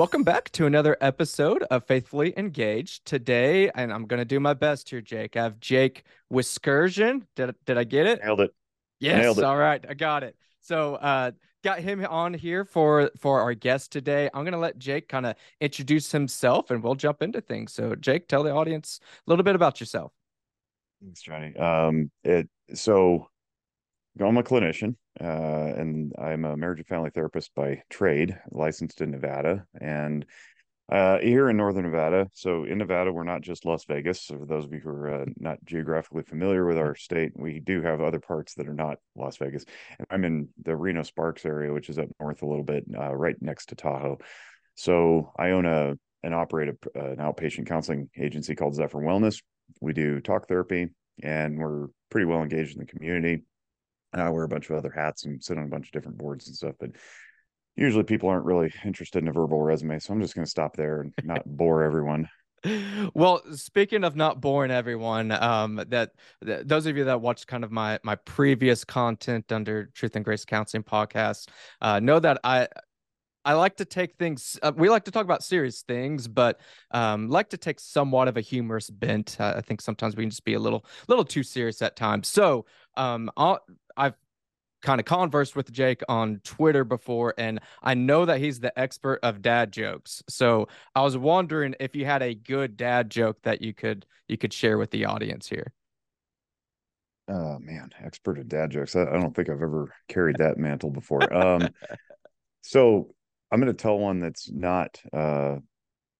Welcome back to another episode of Faithfully Engaged. Today, and I'm going to do my best here, Jake. I have Jake Wiskerchen. Did, did I get it? Nailed it. Yes. Nailed it. All right. I got it. So, uh, got him on here for for our guest today. I'm going to let Jake kind of introduce himself and we'll jump into things. So, Jake, tell the audience a little bit about yourself. Thanks, Johnny. Um, it so I'm a clinician, uh, and I'm a marriage and family therapist by trade, licensed in Nevada, and uh, here in Northern Nevada. So in Nevada, we're not just Las Vegas. So for those of you who are uh, not geographically familiar with our state, we do have other parts that are not Las Vegas. And I'm in the Reno Sparks area, which is up north a little bit, uh, right next to Tahoe. So I own a and operate a, an outpatient counseling agency called Zephyr Wellness. We do talk therapy, and we're pretty well engaged in the community. I wear a bunch of other hats and sit on a bunch of different boards and stuff, but usually people aren't really interested in a verbal resume. So I'm just going to stop there and not bore everyone. Well, speaking of not boring everyone, um, that, that, those of you that watched kind of my my previous content under Truth and Grace Counseling podcast uh, know that I I like to take things. Uh, we like to talk about serious things, but um, like to take somewhat of a humorous bent. Uh, I think sometimes we can just be a little little too serious at times. So um, kind of conversed with Jake on Twitter before, and I know that he's the expert of dad jokes. So I was wondering if you had a good dad joke that you could you could share with the audience here. Oh man, expert of dad jokes. I, I don't think I've ever carried that mantle before. Um, so I'm going to tell one that's not uh,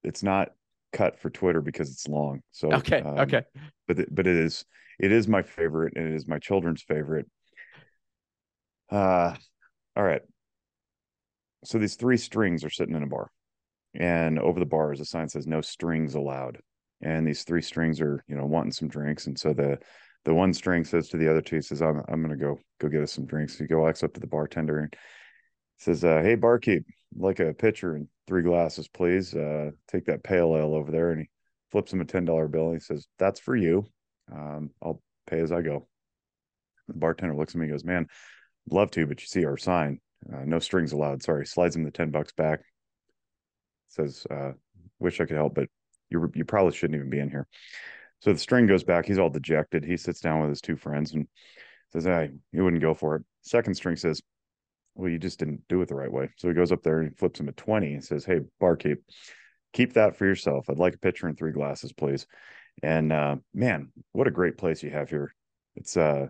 it's not cut for Twitter because it's long. So okay, um, okay, but it, but it is it is my favorite and it is my children's favorite uh, all right. So these three strings are sitting in a bar, and over the bar is a sign says "No strings allowed." And these three strings are, you know, wanting some drinks, and so the the one string says to the other two, he says, "I'm I'm gonna go go get us some drinks." He walks up to the bartender and says, uh, "Hey, barkeep, like a pitcher and three glasses, please. Uh, take that pale ale over there." And he flips him a ten dollar bill. And he says, "That's for you. Um, I'll pay as I go." The bartender looks at me and goes, "Man, love to, but you see our sign, uh, no strings allowed. Sorry, slides him the 10 bucks back. Says, uh, wish I could help, but you you probably shouldn't even be in here. So the string goes back. He's all dejected. He sits down with his two friends and says, Hey, you wouldn't go for it. Second string says, Well, you just didn't do it the right way. So he goes up there and flips him a 20 and says, Hey, barkeep, keep that for yourself. I'd like a pitcher and three glasses, please. And uh, man, what a great place you have here. It's uh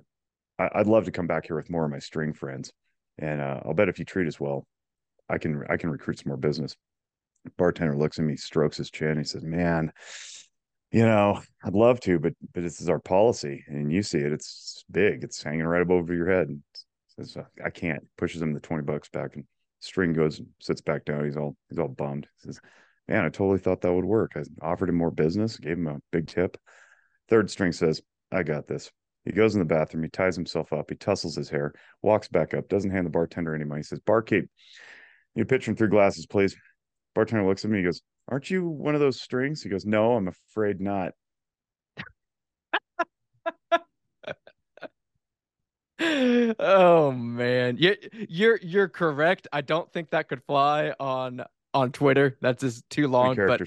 I, would love to come back here with more of my string friends, and uh, I'll bet if you treat us well, I can I can recruit some more business. Bartender looks at me, strokes his chin, he says, "Man, you know, I'd love to, but but this is our policy, and you see it. It's big. It's hanging right above your head." Says, "I can't." Pushes him the twenty bucks back, and string goes and sits back down. He's all he's all bummed. He says, "Man, I totally thought that would work. I offered him more business, gave him a big tip." Third string says, "I got this." He goes in the bathroom, he ties himself up, he tussles his hair, walks back up, doesn't hand the bartender any money. He says, Barkeep, you pitcher and three glasses, please. Bartender looks at me, he goes, Aren't you one of those strings? He goes, No, I'm afraid not. oh man. You you're you're correct. I don't think that could fly on on Twitter. That's just too long. But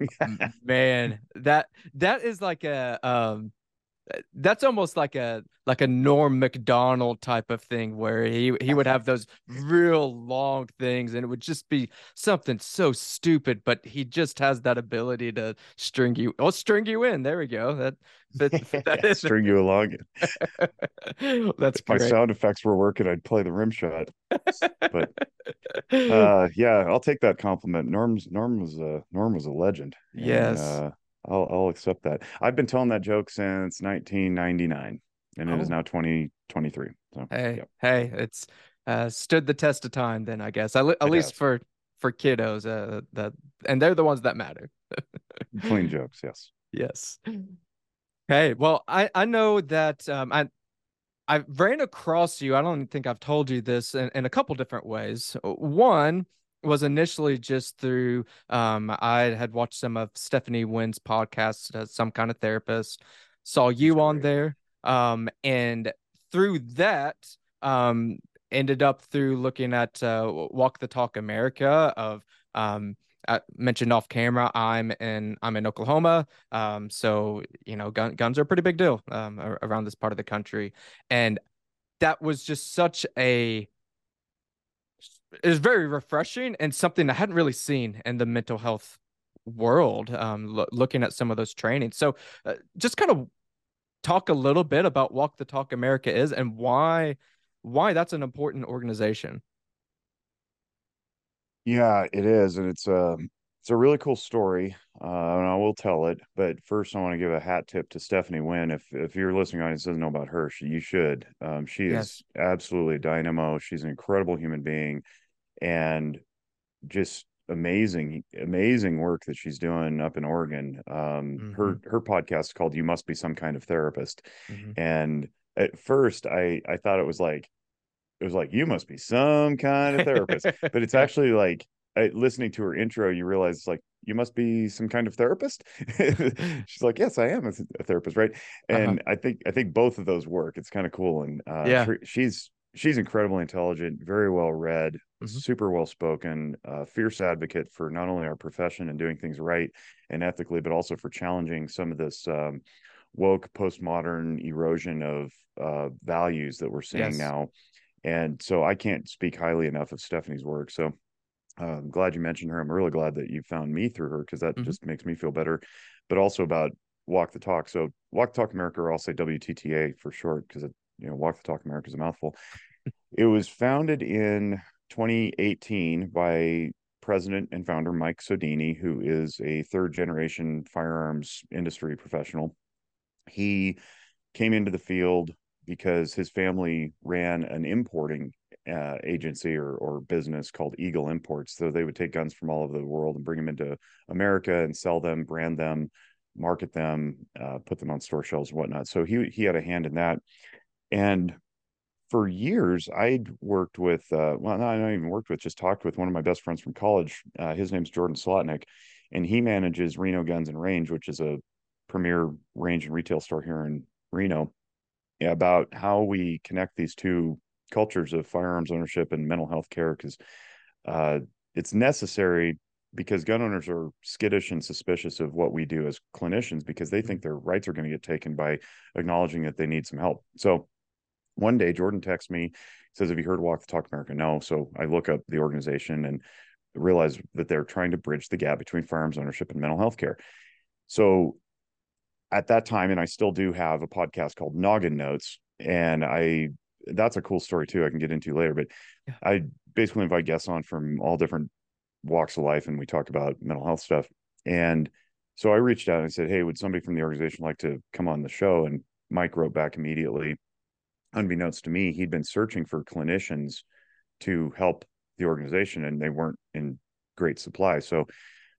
man, that that is like a um that's almost like a like a Norm Macdonald type of thing where he he would have those real long things and it would just be something so stupid, but he just has that ability to string you. Oh, string you in. There we go. That that, that is string you along. that's if my sound effects were working. I'd play the rim shot. But uh, yeah, I'll take that compliment. Norm's Norm was a Norm was a legend. Yes. And, uh, I'll I'll accept that. I've been telling that joke since 1999, and it oh. is now 2023. So hey, yep. hey, it's uh, stood the test of time. Then I guess at, at least has. for for kiddos, uh, that and they're the ones that matter. Clean jokes, yes, yes. Hey, well, I I know that um, I I ran across you. I don't think I've told you this in, in a couple different ways. One was initially just through um, I had watched some of Stephanie Winn's podcast as some kind of therapist, saw you on there, um, and through that um, ended up through looking at uh, Walk the Talk America of um, I mentioned off camera, I'm in I'm in Oklahoma. Um, so you know, gun, guns are a pretty big deal um, around this part of the country, and that was just such a it was very refreshing and something I hadn't really seen in the mental health world. Um, lo- looking at some of those trainings, so uh, just kind of talk a little bit about Walk the Talk America is and why why that's an important organization. Yeah, it is, and it's a um, it's a really cool story, uh, and I will tell it. But first, I want to give a hat tip to Stephanie Winn. If if you're listening audience doesn't know about her, she, you should. Um, she yes. is absolutely dynamo. She's an incredible human being, and just amazing, amazing work that she's doing up in Oregon. Um, mm-hmm. Her her podcast is called "You Must Be Some Kind of Therapist," mm-hmm. and at first, I I thought it was like it was like you must be some kind of therapist but it's actually like I, listening to her intro you realize it's like you must be some kind of therapist she's like yes i am a, a therapist right uh-huh. and uh-huh. i think i think both of those work it's kind of cool and uh, yeah she's she's incredibly intelligent very well read mm-hmm. super well spoken uh, fierce advocate for not only our profession and doing things right and ethically but also for challenging some of this um, woke postmodern erosion of uh, values that we're seeing yes. now and so I can't speak highly enough of Stephanie's work. So uh, I'm glad you mentioned her. I'm really glad that you found me through her because that mm-hmm. just makes me feel better. But also about Walk the Talk. So Walk the Talk America, or I'll say WTTA for short, because you know Walk the Talk America is a mouthful. it was founded in 2018 by president and founder Mike Sodini, who is a third generation firearms industry professional. He came into the field because his family ran an importing uh, agency or, or business called Eagle Imports. So they would take guns from all over the world and bring them into America and sell them, brand them, market them, uh, put them on store shelves and whatnot. So he he had a hand in that. And for years, I'd worked with, uh, well, not, not even worked with, just talked with one of my best friends from college. Uh, his name's Jordan Slotnick, and he manages Reno Guns and Range, which is a premier range and retail store here in Reno about how we connect these two cultures of firearms ownership and mental health care because uh, it's necessary because gun owners are skittish and suspicious of what we do as clinicians because they think their rights are going to get taken by acknowledging that they need some help. So one day Jordan texts me, says, Have you heard Walk the Talk America? No. So I look up the organization and realize that they're trying to bridge the gap between firearms ownership and mental health care. So at that time, and I still do have a podcast called Noggin Notes, and I that's a cool story too. I can get into later, but yeah. I basically invite guests on from all different walks of life, and we talk about mental health stuff. And so I reached out and I said, "Hey, would somebody from the organization like to come on the show?" And Mike wrote back immediately. Unbeknownst to me, he'd been searching for clinicians to help the organization, and they weren't in great supply. So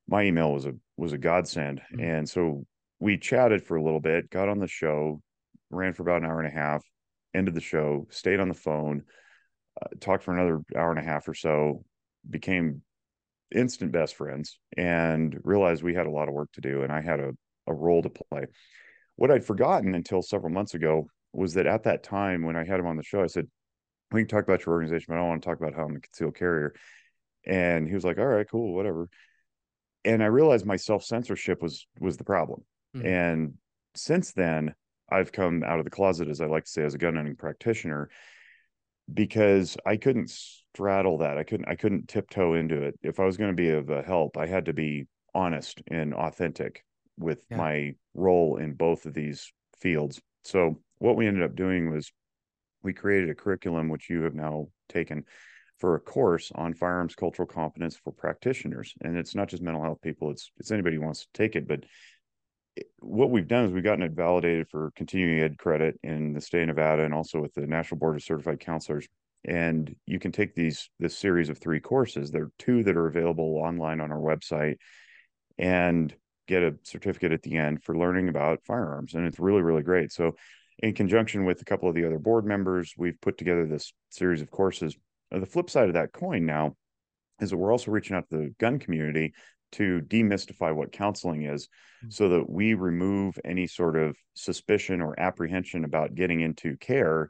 my email was a was a godsend, mm-hmm. and so we chatted for a little bit, got on the show, ran for about an hour and a half, ended the show, stayed on the phone, uh, talked for another hour and a half or so, became instant best friends, and realized we had a lot of work to do and I had a, a role to play. What I'd forgotten until several months ago was that at that time when I had him on the show, I said, We can talk about your organization, but I don't want to talk about how I'm a concealed carrier. And he was like, All right, cool, whatever. And I realized my self censorship was was the problem Mm-hmm. And since then, I've come out of the closet, as I like to say, as a gun hunting practitioner, because I couldn't straddle that. I couldn't I couldn't tiptoe into it. If I was going to be of a help, I had to be honest and authentic with yeah. my role in both of these fields. So what we ended up doing was we created a curriculum which you have now taken for a course on firearms cultural competence for practitioners and it's not just mental health people it's it's anybody who wants to take it but what we've done is we've gotten it validated for continuing ed credit in the state of Nevada and also with the National Board of Certified Counselors. And you can take these this series of three courses. There are two that are available online on our website and get a certificate at the end for learning about firearms. And it's really, really great. So in conjunction with a couple of the other board members, we've put together this series of courses. The flip side of that coin now is that we're also reaching out to the gun community to demystify what counseling is mm-hmm. so that we remove any sort of suspicion or apprehension about getting into care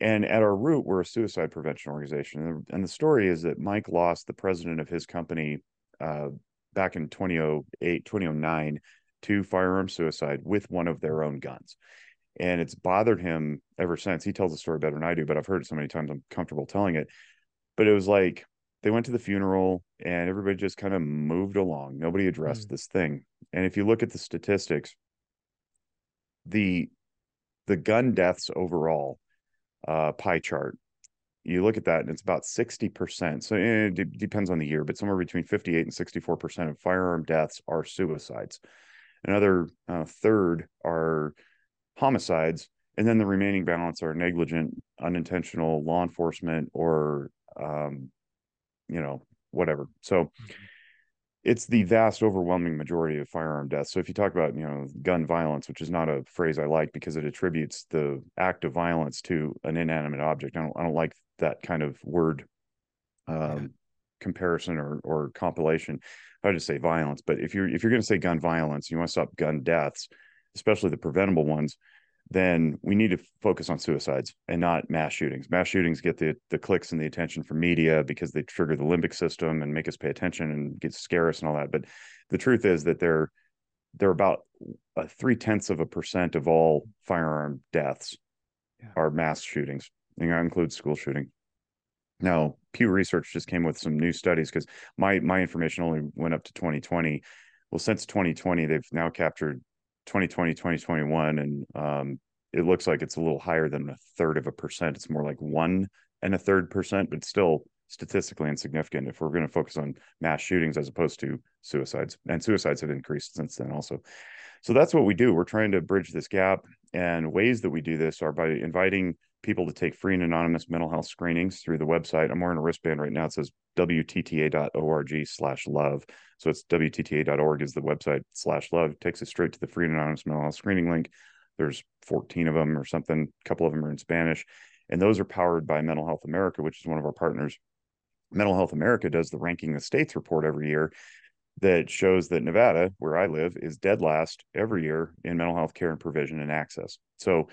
and at our root we're a suicide prevention organization and the story is that mike lost the president of his company uh, back in 2008, 2009 to firearm suicide with one of their own guns. And it's bothered him ever since. He tells the story better than I do, but I've heard it so many times I'm comfortable telling it. But it was like they went to the funeral and everybody just kind of moved along. Nobody addressed mm. this thing. And if you look at the statistics, the the gun deaths overall uh, pie chart you look at that and it's about 60%. So eh, it d- depends on the year, but somewhere between 58 and 64% of firearm deaths are suicides. Another uh, third are homicides. And then the remaining balance are negligent, unintentional law enforcement or, um, you know, whatever. So, mm-hmm it's the vast overwhelming majority of firearm deaths. So if you talk about, you know, gun violence, which is not a phrase I like because it attributes the act of violence to an inanimate object. I don't I don't like that kind of word um, yeah. comparison or or compilation. I just say violence, but if you're if you're going to say gun violence, you want to stop gun deaths, especially the preventable ones, then we need to focus on suicides and not mass shootings. Mass shootings get the the clicks and the attention from media because they trigger the limbic system and make us pay attention and get scare us and all that. But the truth is that they're they're about three tenths of a percent of all firearm deaths yeah. are mass shootings. And that includes school shooting. Now, Pew Research just came with some new studies because my my information only went up to 2020. Well, since 2020, they've now captured 2020, 2021, and um, it looks like it's a little higher than a third of a percent. It's more like one and a third percent, but still statistically insignificant if we're going to focus on mass shootings as opposed to suicides. And suicides have increased since then also. So that's what we do. We're trying to bridge this gap. And ways that we do this are by inviting people to take free and anonymous mental health screenings through the website. I'm wearing a wristband right now. It says wtta.org slash love. So it's wtta.org is the website slash love. It takes us straight to the free and anonymous mental health screening link. There's 14 of them or something. A couple of them are in Spanish. And those are powered by Mental Health America, which is one of our partners. Mental Health America does the ranking the states report every year that shows that Nevada, where I live, is dead last every year in mental health care and provision and access. So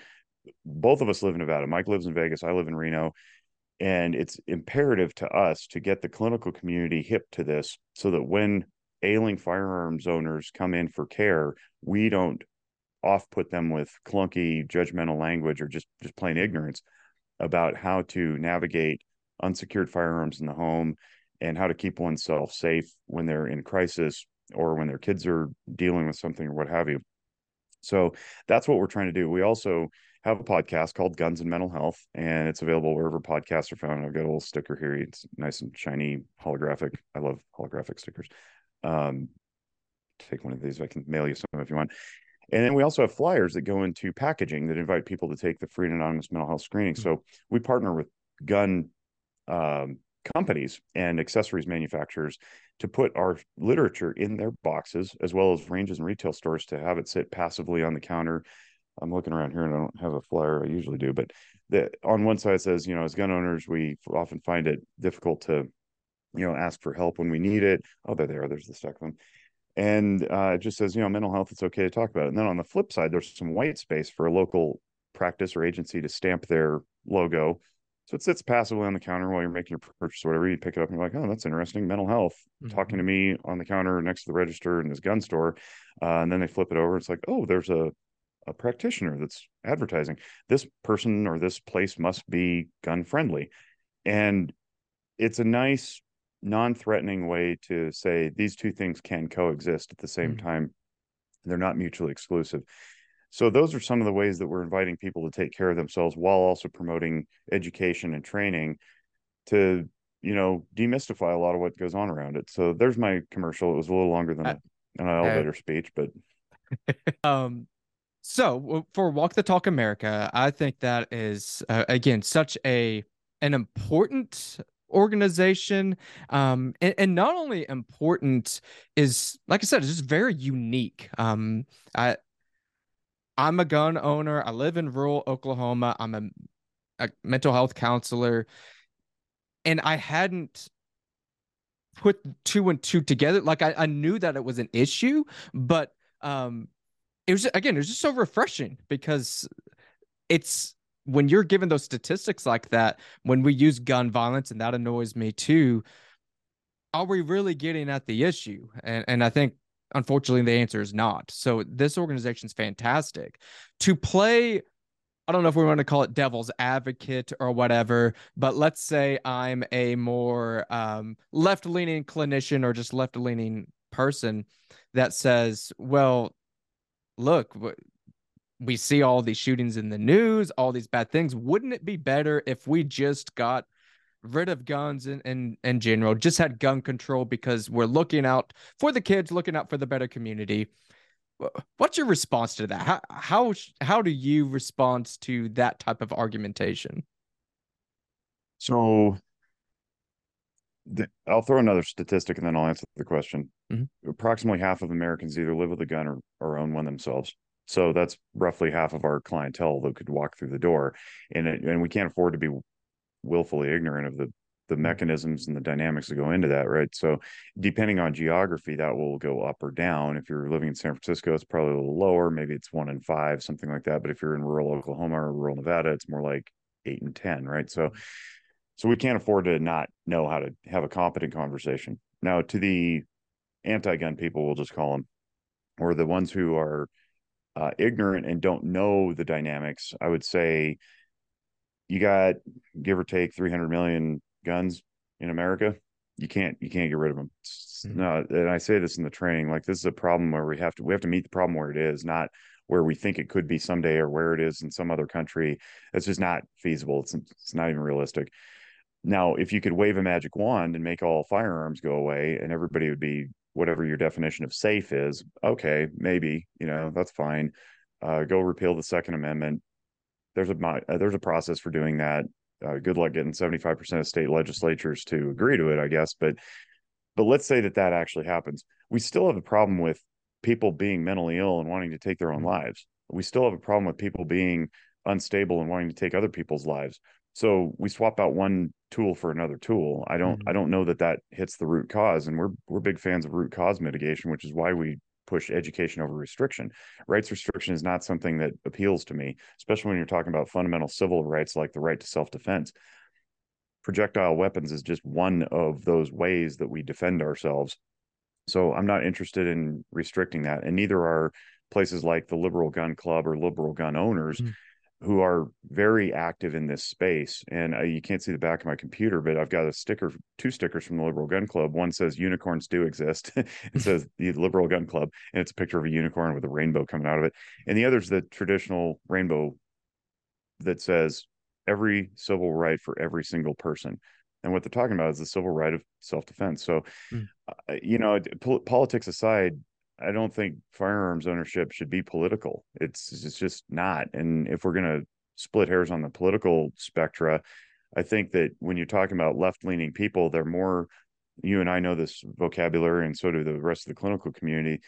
both of us live in Nevada. Mike lives in Vegas. I live in Reno. And it's imperative to us to get the clinical community hip to this so that when ailing firearms owners come in for care, we don't off put them with clunky judgmental language or just just plain ignorance about how to navigate unsecured firearms in the home and how to keep oneself safe when they're in crisis or when their kids are dealing with something or what have you. So that's what we're trying to do. We also have a podcast called Guns and Mental Health, and it's available wherever podcasts are found. I've got a little sticker here. It's nice and shiny, holographic. I love holographic stickers. Um, take one of these. I can mail you some if you want. And then we also have flyers that go into packaging that invite people to take the free and anonymous mental health screening. Mm-hmm. So we partner with gun um, companies and accessories manufacturers to put our literature in their boxes, as well as ranges and retail stores to have it sit passively on the counter I'm looking around here and I don't have a flyer. I usually do, but the on one side says, you know, as gun owners, we often find it difficult to, you know, ask for help when we need it. Oh, there they are. There's the stack of them. And uh, it just says, you know, mental health, it's okay to talk about it. And then on the flip side, there's some white space for a local practice or agency to stamp their logo. So it sits passively on the counter while you're making your purchase or whatever. You pick it up and you're like, oh, that's interesting. Mental health mm-hmm. talking to me on the counter next to the register in this gun store. Uh, and then they flip it over. It's like, oh, there's a a practitioner that's advertising this person or this place must be gun friendly. And it's a nice non-threatening way to say these two things can coexist at the same mm-hmm. time. They're not mutually exclusive. So those are some of the ways that we're inviting people to take care of themselves while also promoting education and training to you know demystify a lot of what goes on around it. So there's my commercial. It was a little longer than an elevator speech but um so for Walk the Talk America, I think that is uh, again such a an important organization. Um and, and, not only important is like i said it's just very unique. Um i i'm a gun owner. I live in rural oklahoma. I'm a, a mental health counselor. And i hadn't put two and two together. Like I, I knew that it was an issue but um it was again, it was just so refreshing because it's when you're given those statistics like that, when we use gun violence, and that annoys me too. are we really getting at the issue? And and I think unfortunately the answer is not. So this organization is fantastic to play. I don't know if we want to call it devil's advocate or whatever, but let's say I'm a more um, left leaning clinician or just left leaning person that says, well, look, we see all these shootings in the news, all these bad things. Wouldn't it be better if we just got rid of guns in, in, in general, just had gun control because we're looking out for the kids, looking out for the better community? What's your response to that? How how how do you respond to that type of argumentation? So the, I'll throw another statistic and then I'll answer the question. Mm-hmm. Approximately half of Americans either live with a gun or, or own one themselves. So that's roughly half of our clientele that could walk through the door, and it, and we can't afford to be willfully ignorant of the the mm-hmm. mechanisms and the dynamics that go into that, right? So, depending on geography, that will go up or down. If you're living in San Francisco, it's probably a little lower. Maybe it's one in five, something like that. But if you're in rural Oklahoma or rural Nevada, it's more like eight and ten, right? So, so we can't afford to not know how to have a competent conversation. Now, to the anti-gun people, we'll just call them, or the ones who are uh, ignorant and don't know the dynamics, I would say you got give or take 300 million guns in America. You can't you can't get rid of them. Mm-hmm. No, and I say this in the training, like this is a problem where we have to we have to meet the problem where it is, not where we think it could be someday or where it is in some other country. It's just not feasible. It's it's not even realistic. Now, if you could wave a magic wand and make all firearms go away and everybody would be whatever your definition of safe is, okay, maybe, you know, that's fine. Uh, go repeal the Second Amendment. There's a uh, there's a process for doing that. Uh, good luck getting 75% of state legislatures to agree to it, I guess. But but let's say that that actually happens. We still have a problem with people being mentally ill and wanting to take their own mm-hmm. lives. We still have a problem with people being unstable and wanting to take other people's lives. So we swap out one tool for another tool. I don't mm-hmm. I don't know that that hits the root cause and we're we're big fans of root cause mitigation, which is why we push education over restriction. Rights restriction is not something that appeals to me, especially when you're talking about fundamental civil rights like the right to self-defense. Projectile weapons is just one of those ways that we defend ourselves. So I'm not interested in restricting that and neither are places like the liberal gun club or liberal gun owners mm-hmm who are very active in this space. And uh, you can't see the back of my computer, but I've got a sticker, two stickers from the Liberal Gun Club. One says unicorns do exist. it says the Liberal Gun Club, and it's a picture of a unicorn with a rainbow coming out of it. And the other is the traditional rainbow that says every civil right for every single person. And what they're talking about is the civil right of self defense. So, mm. uh, you know, po- politics aside, I don't think firearms ownership should be political. It's it's just not. And if we're going to split hairs on the political spectra, I think that when you're talking about left leaning people, they're more. You and I know this vocabulary, and so do the rest of the clinical community.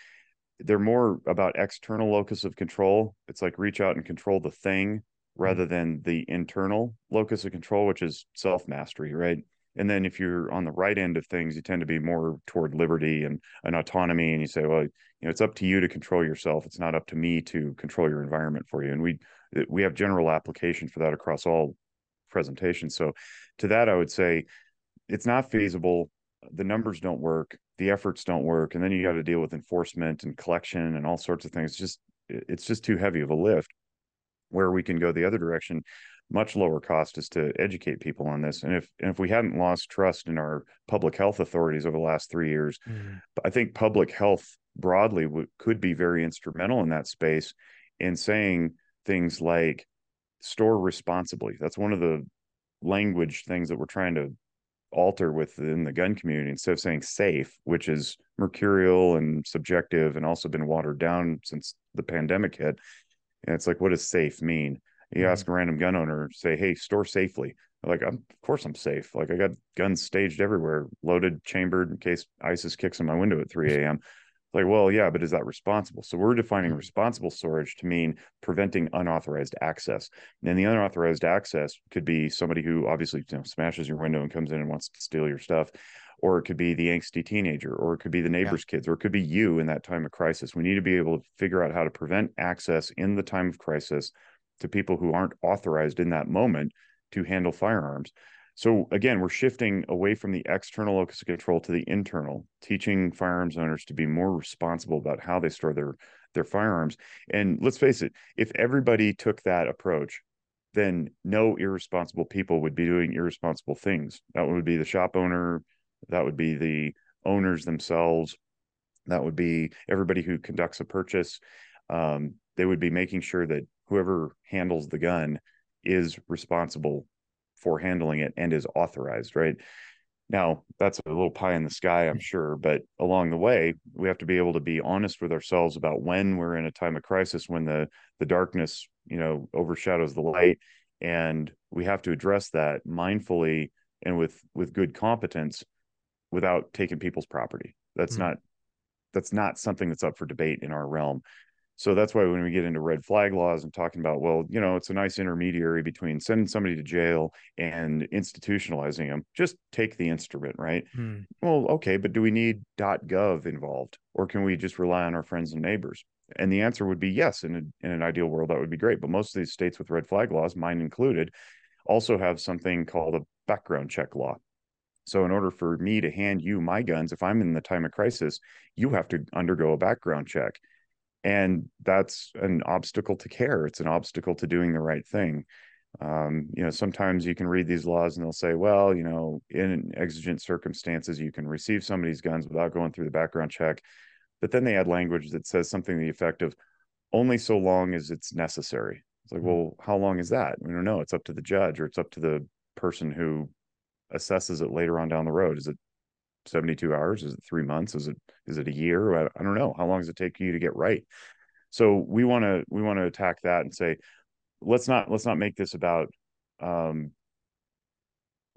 They're more about external locus of control. It's like reach out and control the thing rather mm-hmm. than the internal locus of control, which is self mastery, right? And then if you're on the right end of things, you tend to be more toward liberty and an autonomy. And you say, well, you know, it's up to you to control yourself. It's not up to me to control your environment for you. And we uh, we have general application for that across all presentations. So to that, I would say it's not feasible. The numbers don't work. The efforts don't work. And then you got to deal with enforcement and collection and all sorts of things. It's just it's just too heavy of a lift. Where we can go the other direction much lower cost is to educate people on this. And if and if we hadn't lost trust in our public health authorities over the last three years, mm. I think public health broadly w- could be very instrumental in that space in saying things like store responsibly. That's one of the language things that we're trying to alter within the gun community instead of saying safe, which is mercurial and subjective and also been watered down since the pandemic hit. And it's like, what does safe mean? You mm-hmm. ask a random gun owner, say, "Hey, store safely." Like, of course I'm safe. Like I got guns staged everywhere, loaded, chambered in case ISIS kicks in my window at 3 a.m. Like, well, yeah, but is that responsible? So we're defining mm-hmm. responsible storage to mean preventing unauthorized access. And the unauthorized access could be somebody who obviously you know, smashes your window and comes in and wants to steal your stuff, or it could be the angsty teenager, or it could be the neighbor's yeah. kids, or it could be you in that time of crisis. We need to be able to figure out how to prevent access in the time of crisis to people who aren't authorized in that moment to handle firearms. So again, we're shifting away from the external locus of control to the internal, teaching firearms owners to be more responsible about how they store their their firearms. And let's face it, if everybody took that approach, then no irresponsible people would be doing irresponsible things. That would be the shop owner, that would be the owners themselves, that would be everybody who conducts a purchase. Um, they would be making sure that whoever handles the gun is responsible for handling it and is authorized, right? Now, that's a little pie in the sky, I'm sure, but along the way, we have to be able to be honest with ourselves about when we're in a time of crisis, when the the darkness, you know, overshadows the light, and we have to address that mindfully and with with good competence without taking people's property. That's mm-hmm. not that's not something that's up for debate in our realm. So that's why when we get into red flag laws and talking about, well, you know, it's a nice intermediary between sending somebody to jail and institutionalizing them, just take the instrument, right? Hmm. Well, okay, but do we need .gov involved or can we just rely on our friends and neighbors? And the answer would be yes. In, a, in an ideal world, that would be great. But most of these states with red flag laws, mine included, also have something called a background check law. So, in order for me to hand you my guns, if I'm in the time of crisis, you have to undergo a background check and that's an obstacle to care. It's an obstacle to doing the right thing. Um, you know sometimes you can read these laws and they'll say well you know in exigent circumstances you can receive somebody's guns without going through the background check. But then they add language that says something to the effect of only so long as it's necessary. It's like mm-hmm. well how long is that? We don't know it's up to the judge or it's up to the person who assesses it later on down the road. Is it 72 hours? Is it three months? Is it is it a year? I, don't know. How long does it take you to get right? So we want to we want to attack that and say let's not let's not make this about um,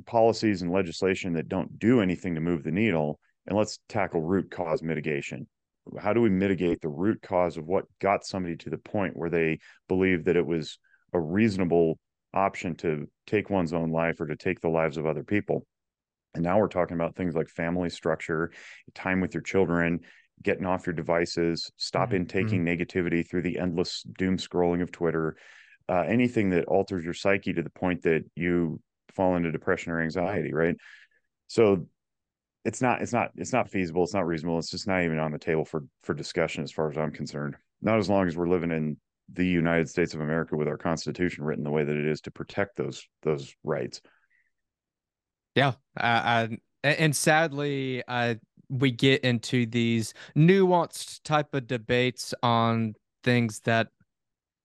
policies and legislation that don't do anything to move the needle and let's tackle root cause mitigation. How do we mitigate the root cause of what got somebody to the point where they believe that it was a reasonable option to take one's own life or to take the lives of other people and now we're talking about things like family structure, time with your children, getting off your devices, stop mm-hmm. intaking mm-hmm. negativity through the endless doom scrolling of Twitter, uh, anything that alters your psyche to the point that you fall into depression or anxiety, right? So it's not it's not it's not feasible it's not reasonable it's just not even on the table for for discussion as far as i'm concerned not as long as we're living in the united states of america with our constitution written the way that it is to protect those those rights yeah, uh, and sadly, uh, we get into these nuanced type of debates on things that,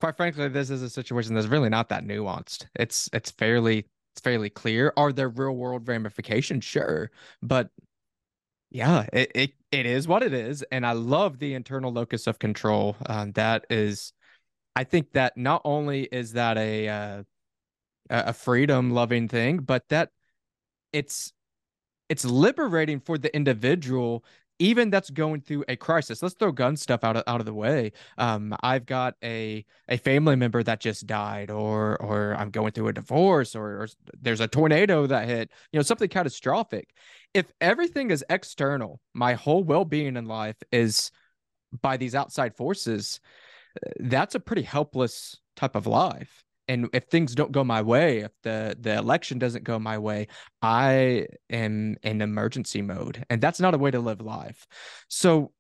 quite frankly, this is a situation that's really not that nuanced. It's it's fairly it's fairly clear. Are there real world ramifications? Sure, but yeah, it, it it is what it is, and I love the internal locus of control. Um, that is, I think that not only is that a uh, a freedom loving thing, but that it's it's liberating for the individual even that's going through a crisis. Let's throw gun stuff out of, out of the way. Um, i've got a a family member that just died or or i'm going through a divorce or, or there's a tornado that hit you know something catastrophic. If everything is external my whole well-being in life is by these outside forces that's a pretty helpless type of life and if things don't go my way, if the the election doesn't go my way, I am in emergency mode, and that's not a way to live life. So,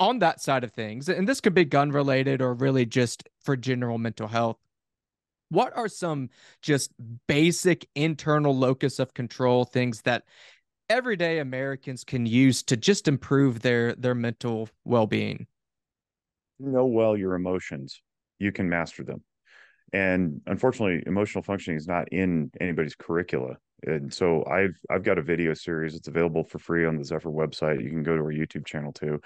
on that side of things, and this could be gun related or really just for general mental health. What are some just basic internal locus of control things that everyday Americans can use to just improve their their mental well-being? Know well your emotions. You can master them and unfortunately emotional functioning is not in anybody's curricula. And so i've i've got a video series it's available for free on the zephyr website. You can go to our youtube channel too.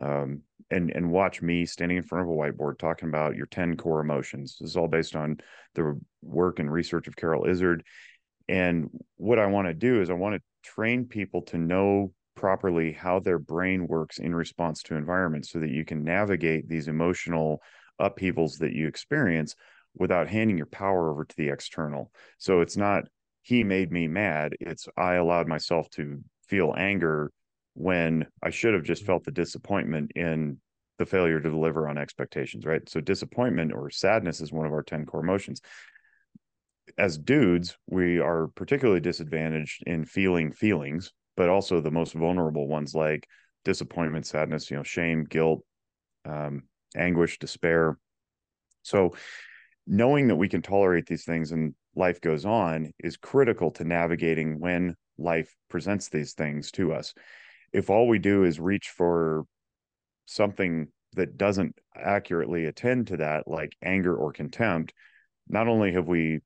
Um, and and watch me standing in front of a whiteboard talking about your 10 core emotions. This is all based on the work and research of Carroll Izard and what i want to do is i want to train people to know properly how their brain works in response to environment so that you can navigate these emotional upheavals that you experience without handing your power over to the external. So it's not he made me mad, it's I allowed myself to feel anger when I should have just mm-hmm. felt the disappointment in the failure to deliver on expectations, right? So disappointment or sadness is one of our 10 core emotions. as dudes, we are particularly disadvantaged in feeling feelings, but also the most vulnerable ones like disappointment, sadness, you know, shame, guilt, um, anguish, despair. So, knowing that we can tolerate these things and life goes on is critical to navigating when life presents these things to us. If all we do is reach for something that doesn't accurately attend to that, like anger or contempt, not only have we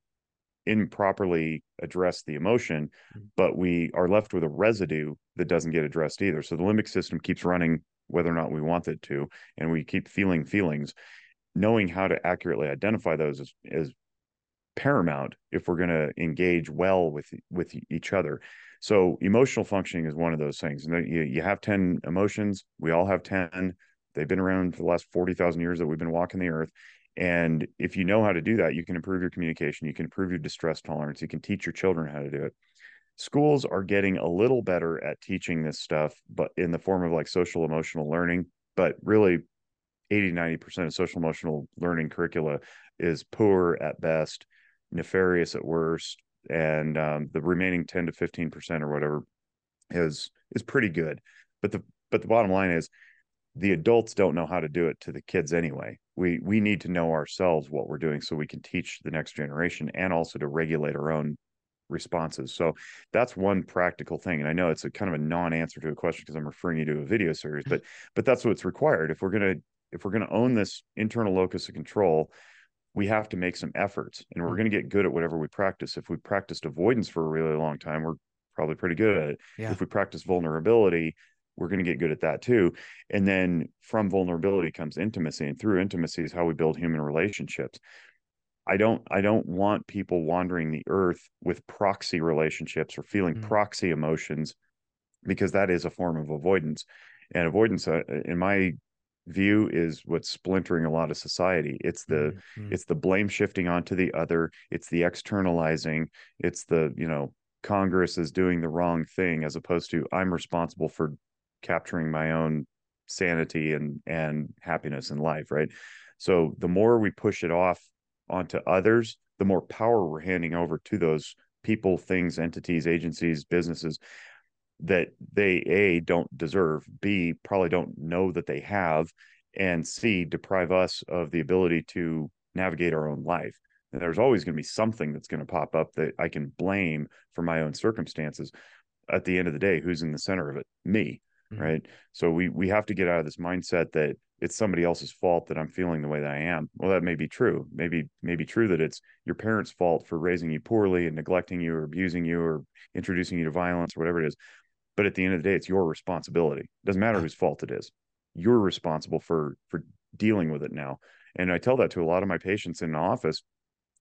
improperly addressed the emotion, mm. but we are left with a residue that doesn't get addressed either. So the limbic system keeps running whether or not we want it to, and we keep feeling feelings. Knowing how to accurately identify those is, is paramount if we're going to engage well with with each other. So emotional functioning is one of those things. And you, you have 10 emotions. We all have 10. They've been around for the last 40,000 years that we've been walking the earth. And if you know how to do that, you can improve your communication, you can improve your distress tolerance, you can teach your children how to do it. Schools are getting a little better at teaching this stuff, but in the form of like social emotional learning. But really, 80 90% of social emotional learning curricula is poor at best, nefarious at worst, and um, the remaining 10 to 15% or whatever is is pretty good. But the but the bottom line is the adults don't know how to do it to the kids anyway. We we need to know ourselves what we're doing so we can teach the next generation and also to regulate our own responses. So that's one practical thing and i know it's a kind of a non-answer to a question because i'm referring you to a video series but but that's what's required. If we're going to if we're going to own this internal locus of control we have to make some efforts and we're mm. going to get good at whatever we practice if we practiced avoidance for a really long time we're probably pretty good at it yeah. if we practice vulnerability we're going to get good at that too and then from vulnerability comes intimacy and through intimacy is how we build human relationships i don't i don't want people wandering the earth with proxy relationships or feeling mm-hmm. proxy emotions because that is a form of avoidance and avoidance uh, in my view is what's splintering a lot of society. It's the mm-hmm. it's the blame shifting onto the other. It's the externalizing. It's the you know congress is doing the wrong thing as opposed to i'm responsible for capturing my own sanity and and happiness in life right? So the more we push it off onto others the more power we're handing over to those people things entities agencies businesses that they a don't deserve b probably don't know that they have and c deprive us of the ability to navigate our own life. And there's always going to be something that's going to pop up that i can blame for my own circumstances at the end of the day who's in the center of it? Me mm-hmm. right? So we we have to get out of this mindset that it's somebody else's fault that i'm feeling the way that i am. Well that may be true. Maybe maybe true that it's your parents fault for raising you poorly and neglecting you or abusing you or introducing you to violence or whatever it is but at the end of the day it's your responsibility. It doesn't matter whose fault it is. You're responsible for for dealing with it now. And i tell that to a lot of my patients in the office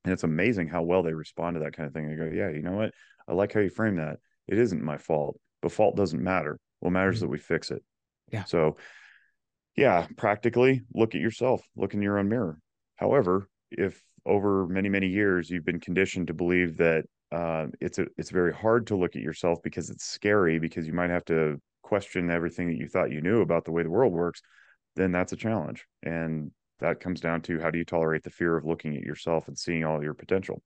and it's amazing how well they respond to that kind of thing. They go yeah you know what? I like how you frame that. It isn't my fault but fault doesn't matter. What matters mm-hmm. that we fix it. Yeah. So, yeah, practically look at yourself, look in your own mirror. However, if over many many years you've been conditioned to believe that uh, it's a, it's very hard to look at yourself because it's scary because you might have to question everything that you thought you knew about the way the world works, then that's a challenge. And that comes down to how do you tolerate the fear of looking at yourself and seeing all your potential.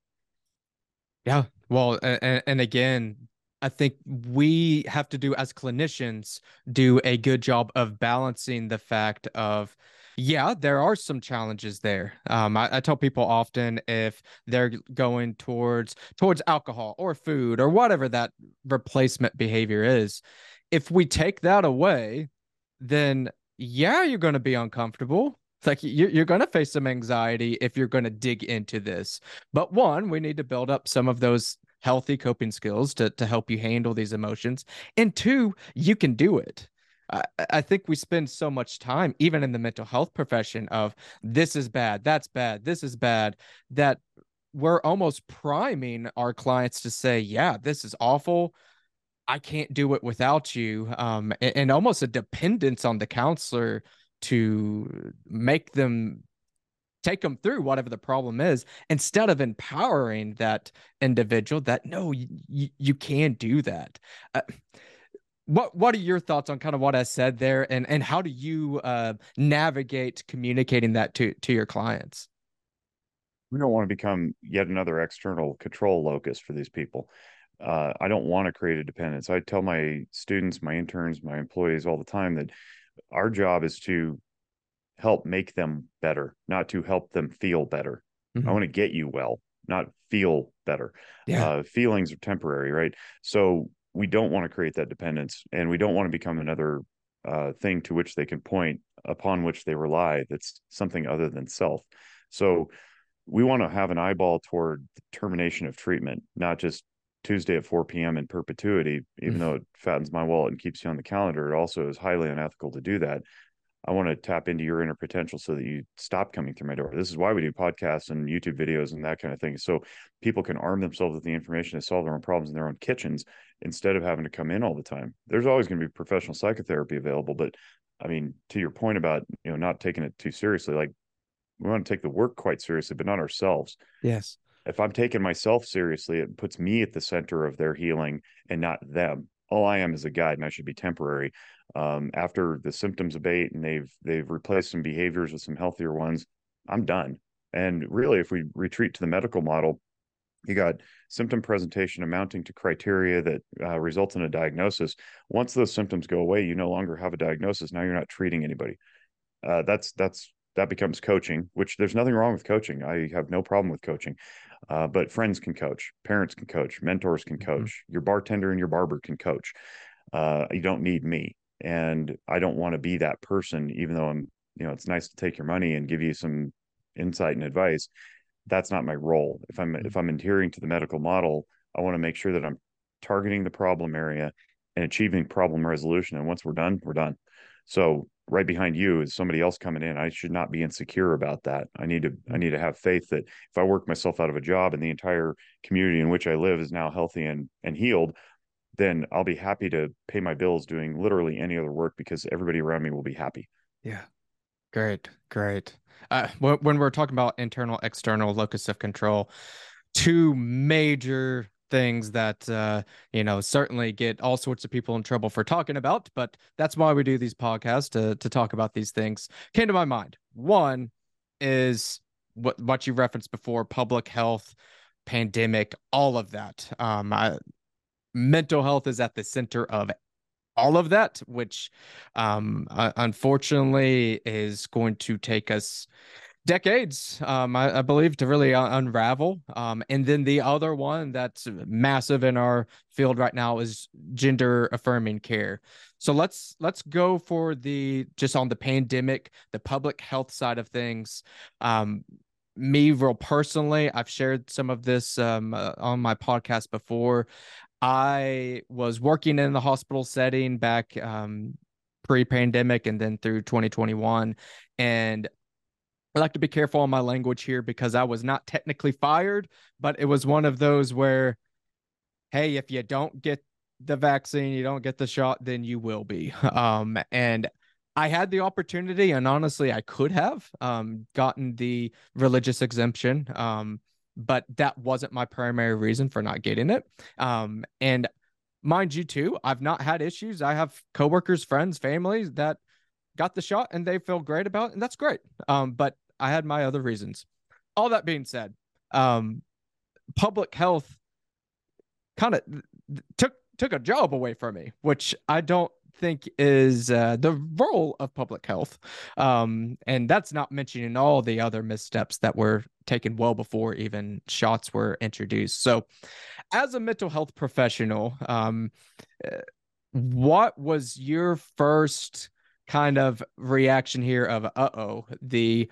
Yeah. Well, and, and again, I think we have to do as clinicians do a good job of balancing the fact of yeah, there are some challenges there. Um, I, I, tell people often if they're going towards towards alcohol or food or whatever that replacement behavior is, if we take that away, then yeah, you're going to be uncomfortable. It's like you're, you're going to face some anxiety if you're going to dig into this. But one, we need to build up some of those healthy coping skills to to help you handle these emotions and two you can do it I, think we spend so much time even in the mental health profession of this is bad that's bad this is bad that we're almost priming our clients to say yeah this is awful. I can't do it without you. Um and, and almost a dependence on the counselor to make them take them through whatever the problem is instead of empowering that individual that no you, you can do that. Uh, what what are your thoughts on kind of what i said there and and how do you uh, navigate communicating that to to your clients we don't want to become yet another external control locus for these people. Uh, I don't want to create a dependence. I tell my students, my interns, my employees all the time that our job is to help make them better, not to help them feel better. Mm-hmm. I want to get you well, not feel better. Yeah. Uh, feelings are temporary, right? So we don't want to create that dependence and we don't want to become another uh, thing to which they can point upon which they rely that's something other than self. So we want to have an eyeball toward the termination of treatment, not just Tuesday at 4 p.m. in perpetuity, even mm. though it fattens my wallet and keeps you on the calendar. It also is highly unethical to do that. I want to tap into your inner potential so that you stop coming through my door. This is why we do podcasts and YouTube videos and that kind of thing. So people can arm themselves with the information to solve their own problems in their own kitchens instead of having to come in all the time. There's always going to be professional psychotherapy available, but I mean, to your point about, you know, not taking it too seriously, like we want to take the work quite seriously, but not ourselves. Yes. If I'm taking myself seriously, it puts me at the center of their healing and not them. All I am is a guide and I should be temporary. Um, after the symptoms abate and they've they've replaced some behaviors with some healthier ones, I'm done. And really, if we retreat to the medical model, you got symptom presentation amounting to criteria that uh, result in a diagnosis. Once those symptoms go away, you no longer have a diagnosis. Now you're not treating anybody. Uh, that's that's that becomes coaching, which there's nothing wrong with coaching. I have no problem with coaching. Uh, but friends can coach, parents can coach, mentors can mm-hmm. coach, mm-hmm. your bartender and your barber can coach. Uh, you don't need me. And I don't want to be that person, even though I'm, you know, it's nice to take your money and give you some insight and advice. That's not my role. If I'm mm-hmm. if I'm adhering to the medical model, I want to make sure that I'm targeting the problem area and achieving problem resolution. And once we're done, we're done. So right behind you is somebody else coming in. I should not be insecure about that. I need to I mm-hmm. need to have faith that if I work myself out of a job and the entire community in which I live is now healthy and and healed, then I'll be happy to pay my bills doing literally any other work because everybody around me will be happy. Yeah. Great. Great. Uh, when we're talking about internal external locus of control, two major things that uh, you know certainly get all sorts of people in trouble for talking about but that's why we do these podcasts to to talk about these things came to my mind one is what what you referenced before public health pandemic all of that um I, mental health is at the center of all of that which um uh, unfortunately is going to take us decades, um, I, I, believe, to really un- unravel. Um, and then the other one that's massive in our field right now is gender affirming care. So let's let's go for the just on the pandemic, the public health side of things. Um, me, real personally, I've shared some of this um, uh, on my podcast before. I was working in the hospital setting back um, pre-pandemic and then through 2021 and I like to be careful on my language here because I was not technically fired, but it was one of those where, hey, if you don't get the vaccine, you don't get the shot, then you will be. Um, and I had the opportunity, and honestly, I could have um, gotten the religious exemption, um, but that wasn't my primary reason for not getting it. Um, and mind you, too, I've not had issues. I have coworkers, friends, families that got the shot and they feel great about it, and that's great. Um, but I had my other reasons. All that being said, um, public health kind of took took a job away from me, which I don't think is uh, the role of public health. Um, and that's not mentioning all the other missteps that were taken well before even shots were introduced. So, as a mental health professional, um, uh, what was your first kind of reaction here of, uh oh, the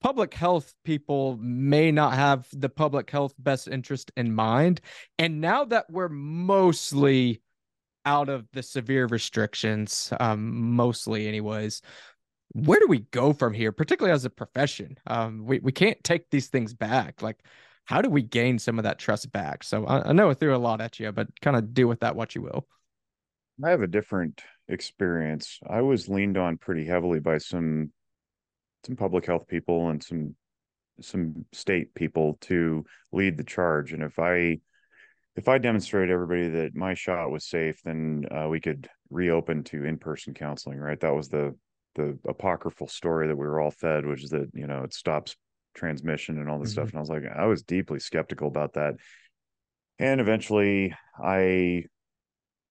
public health people may not have the public health best interest in mind. And now that we're mostly out of the severe restrictions, um, mostly anyways, where do we go from here, particularly as a profession? Um, we, we can't take these things back. Like, how do we gain some of that trust back? So I, I know I threw a lot at you, but kind of do with that what you will. I have a different experience. I was leaned on pretty heavily by some some public health people and some some state people to lead the charge. And if I if I demonstrate everybody that my shot was safe, then uh, we could reopen to in person counseling. Right? That was the the apocryphal story that we were all fed, which is that you know it stops transmission and all this mm-hmm. stuff. And I was like, I was deeply skeptical about that. And eventually I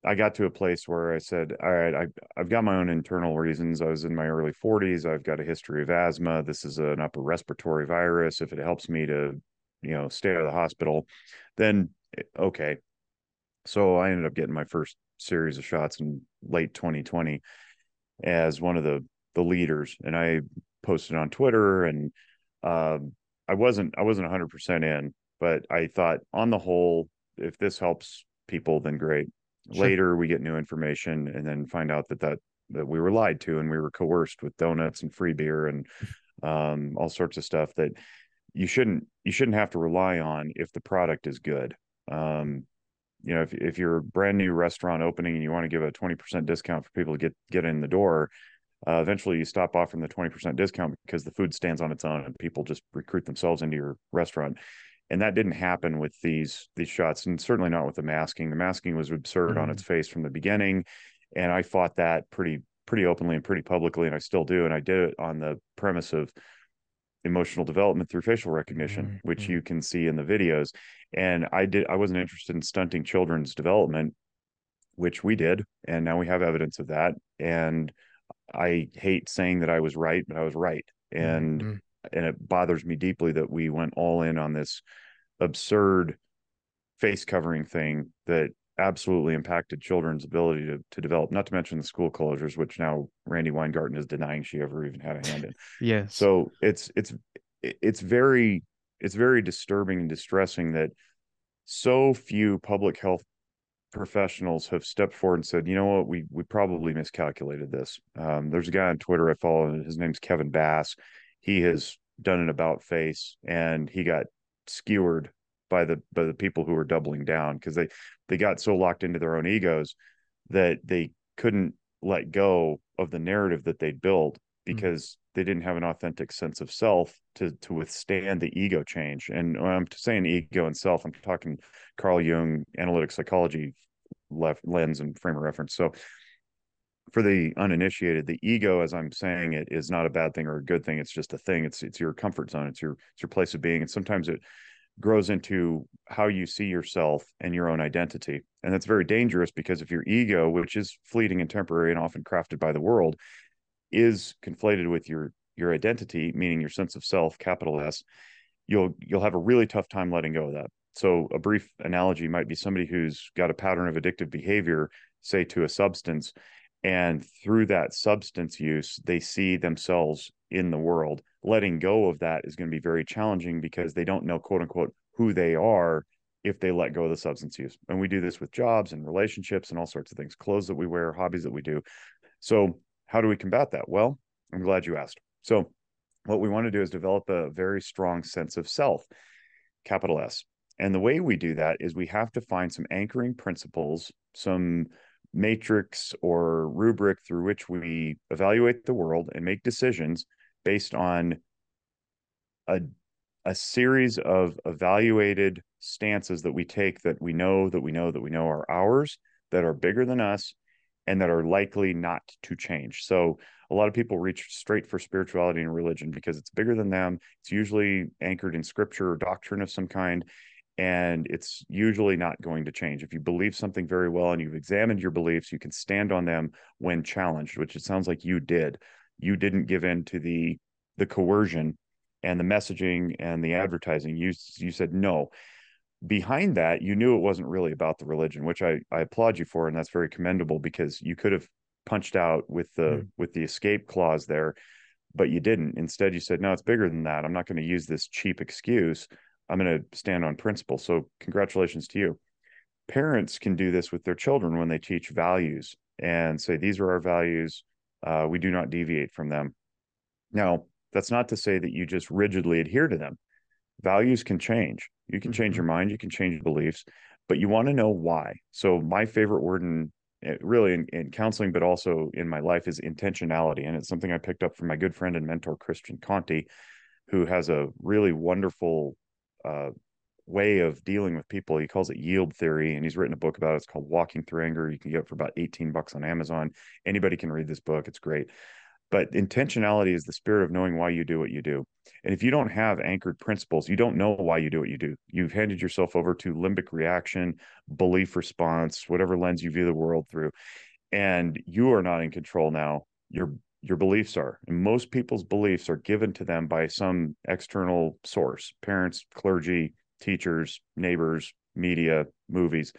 I got to a place where I said, all right, I, I've got my own internal reasons. I was in my early 40s. I've got a history of asthma. This is an upper respiratory virus. If it helps me to, you know, stay out of the hospital, then okay. So I ended up getting my first series of shots in late 2020 as one of the the leaders and i posted on twitter and um, i wasn't i wasn't 100% in but i thought on the whole if this helps people then great sure. later we get new information and then find out that that that we were lied to and we were coerced with donuts and free beer and um, all sorts of stuff that you shouldn't you shouldn't have to rely on if the product is good um, you know if, if you're a brand new restaurant opening and you want to give a 20% discount for people to get get in the door uh, eventually you stop offering the 20% discount because the food stands on its own and people just recruit themselves into your restaurant and that didn't happen with these these shots and certainly not with the masking the masking was absurd mm-hmm. on its face from the beginning and i fought that pretty pretty openly and pretty publicly and i still do and i did it on the premise of emotional development through facial recognition mm-hmm. which you can see in the videos and i did i wasn't interested in stunting children's development which we did and now we have evidence of that and i hate saying that i was right but i was right and mm-hmm. and it bothers me deeply that we went all in on this absurd face covering thing that absolutely impacted children's ability to, to develop, not to mention the school closures, which now Randi Weingarten is denying she ever even had a hand in. Yes. So it's it's it's very it's very disturbing and distressing that so few public health professionals have stepped forward and said, you know what, we we probably miscalculated this. Um, there's a guy on Twitter I follow, his name's Kevin Bass. He has done an about face and he got skewered by the by the people who were doubling down because they they got so locked into their own egos that they couldn't let go of the narrative that they'd built mm. because mm-hmm. they didn't have an authentic sense of self to to withstand the ego change. And when I'm saying ego and self, I'm talking Carl Jung analytic psychology left lens and frame of reference. So for the uninitiated, the ego, as I'm saying it, is not a bad thing or a good thing. It's just a thing. It's it's your comfort zone. It's your it's your place of being. And sometimes it grows into how you see yourself and your own identity. And that's very dangerous because if your ego, which is fleeting and temporary and often crafted by the world, is conflated with your your identity, meaning your sense of self, capital S, you'll you'll have a really tough time letting go of that. So a brief analogy might be somebody who's got a pattern of addictive behavior, say to a substance, and through that substance use, they see themselves in the world letting go of that is going to be very challenging because they don't know quote unquote who they are if they let go of the substance use. And we do this with jobs and relationships and all sorts of things clothes that we wear hobbies that we do. So how do we combat that? Well i'm glad you asked. So what we want to do is develop a very strong sense of self capital s. And the way we do that is we have to find some anchoring principles some matrix or rubric through which we evaluate the world and make decisions based on a a series of evaluated stances that we take that we know that we know that we know are ours that are bigger than us and that are likely not to change. So a lot of people reach straight for spirituality and religion because it's bigger than them. It's usually anchored in scripture or doctrine of some kind and it's usually not going to change. If you believe something very well and you've examined your beliefs, you can stand on them when challenged, which it sounds like you did you didn't give in to the the coercion and the messaging and the advertising. You you said no. Behind that you knew it wasn't really about the religion which i i applaud you for and that's very commendable because you could have punched out with the mm. with the escape clause there but you didn't. Instead you said no it's bigger than that. I'm not going to use this cheap excuse. I'm going to stand on principle. So congratulations to you. Parents can do this with their children when they teach values and say these are our values uh, we do not deviate from them. Now, that's not to say that you just rigidly adhere to them. Values can change. You can change mm-hmm. your mind, you can change your beliefs, but you want to know why. So, my favorite word in eh, really in, in, counseling, but also in my life is intentionality. And it's something I picked up from my good friend and mentor, Christian Conte, who has a really wonderful uh, way of dealing with people. He calls it yield theory, and he's written a book about it. It's called Walking Through Anger. You can get it for about 18 bucks on Amazon. Anybody can read this book. It's great. but intentionality is the spirit of knowing why you do what you do. And if you don't have anchored principles, you don't know why you do what you do. You've handed yourself over to limbic reaction, belief response, whatever lens you view the world through. And you are not in control now. Your your beliefs are. And most people's beliefs are given to them by some external source, parents, clergy, teachers, neighbors, media, movies.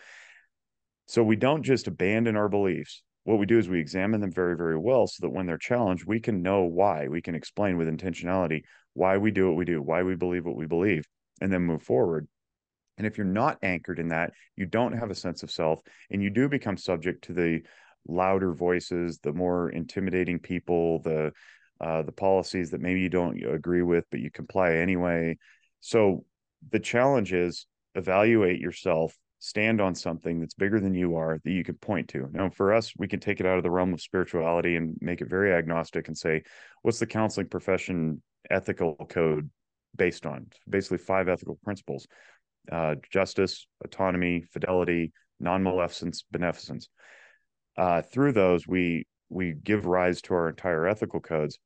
So we don't just abandon our beliefs what we do is we examine them very, very well so that when they're challenged, we can know why. We can explain with intentionality why we do what we do, why we believe what we believe, and then move forward. And if you're not anchored in that, you don't have a sense of self, and you do become subject to the louder voices, the more intimidating people, the uh, the policies that maybe you don't agree with, but you comply anyway. So the challenge is evaluate yourself stand on something that's bigger than you are that you can point to. Now, for us, we can take it out of the realm of spirituality and make it very agnostic and say, what's the counseling profession ethical code based on? Basically, five ethical principles uh, justice, autonomy, fidelity, non maleficence, beneficence. Uh, through those, we we give rise to our entire ethical codes,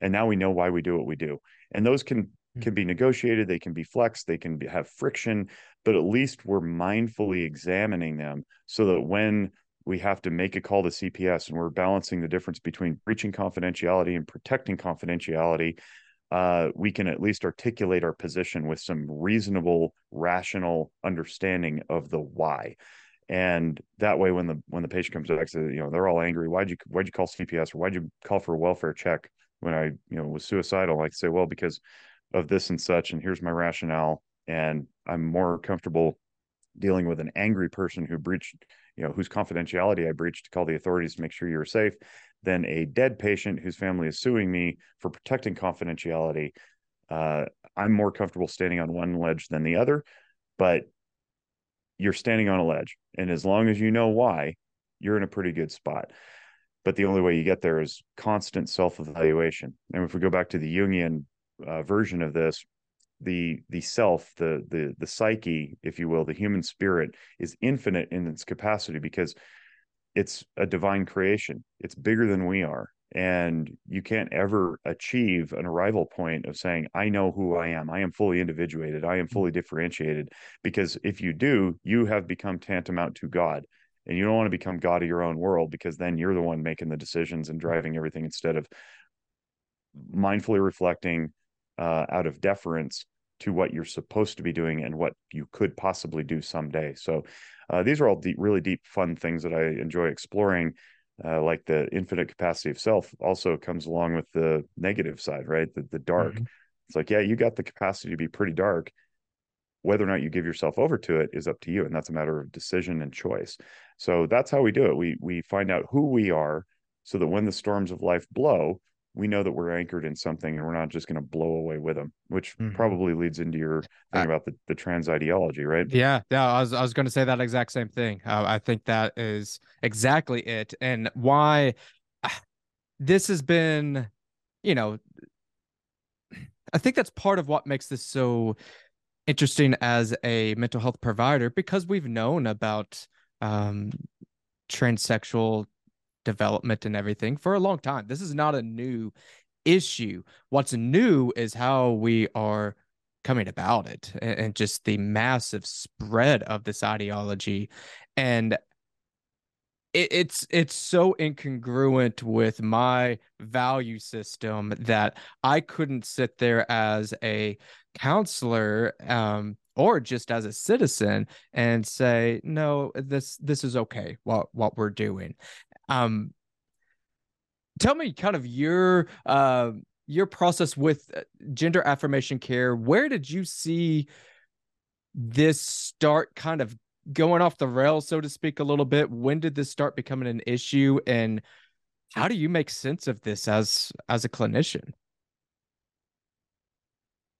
and now we know why we do what we do. And those can. Can be negotiated, they can be flexed, they can be, have friction, but at least we're mindfully examining them so that when we have to make a call to CPS and we're balancing the difference between breaching confidentiality and protecting confidentiality, uh, we can at least articulate our position with some reasonable, rational understanding of the why. And that way, when the when the patient comes back, you know, they're all angry. Why'd you why'd you call CPS or why'd you call for a welfare check when I you know was suicidal? I say, well, because of this and such, and here's my rationale. And I'm more comfortable dealing with an angry person who breached, you know, whose confidentiality I breached to call the authorities to make sure you're safe than a dead patient whose family is suing me for protecting confidentiality. Uh, I'm more comfortable standing on one ledge than the other, but you're standing on a ledge. And as long as you know why, you're in a pretty good spot. But the only way you get there is constant self evaluation. And if we go back to the Jungian uh, version of this the the self the the the psyche if you will the human spirit is infinite in its capacity because it's a divine creation. It's bigger than we are. And you can't ever achieve an arrival point of saying i know who i am. I am fully individuated. I am fully differentiated. Because if you do you have become tantamount to god. And you don't want to become god of your own world because then you're the one making the decisions and driving everything instead of mindfully reflecting uh, out of deference to what you're supposed to be doing and what you could possibly do someday. So uh, these are all deep, really deep, fun things that I enjoy exploring. Uh, like the infinite capacity of self also comes along with the negative side, right? The, the dark. Mm-hmm. It's like, yeah, you got the capacity to be pretty dark. Whether or not you give yourself over to it is up to you, and that's a matter of decision and choice. So that's how we do it. We we find out who we are, so that when the storms of life blow, we know that we're anchored in something and we're not just going to blow away with them, which mm-hmm. probably leads into your thing about the, the trans ideology, right? Yeah. Yeah. I was, I was going to say that exact same thing. Uh, I think that is exactly it. And why uh, this has been, you know, I think that's part of what makes this so interesting as a mental health provider because we've known about um, transsexual development and everything for a long time. This is not a new issue. What's new is how we are coming about it and, and just the massive spread of this ideology. And it, it's it's so incongruent with my value system that I couldn't sit there as a counselor um, or just as a citizen and say no this this is okay what what we're doing um, tell me kind of your uh, your process with uh, gender affirmation care. Where did you see this start kind of going off the rails, so to speak, a little bit? When did this start becoming an issue, and how do you make sense of this as as a clinician?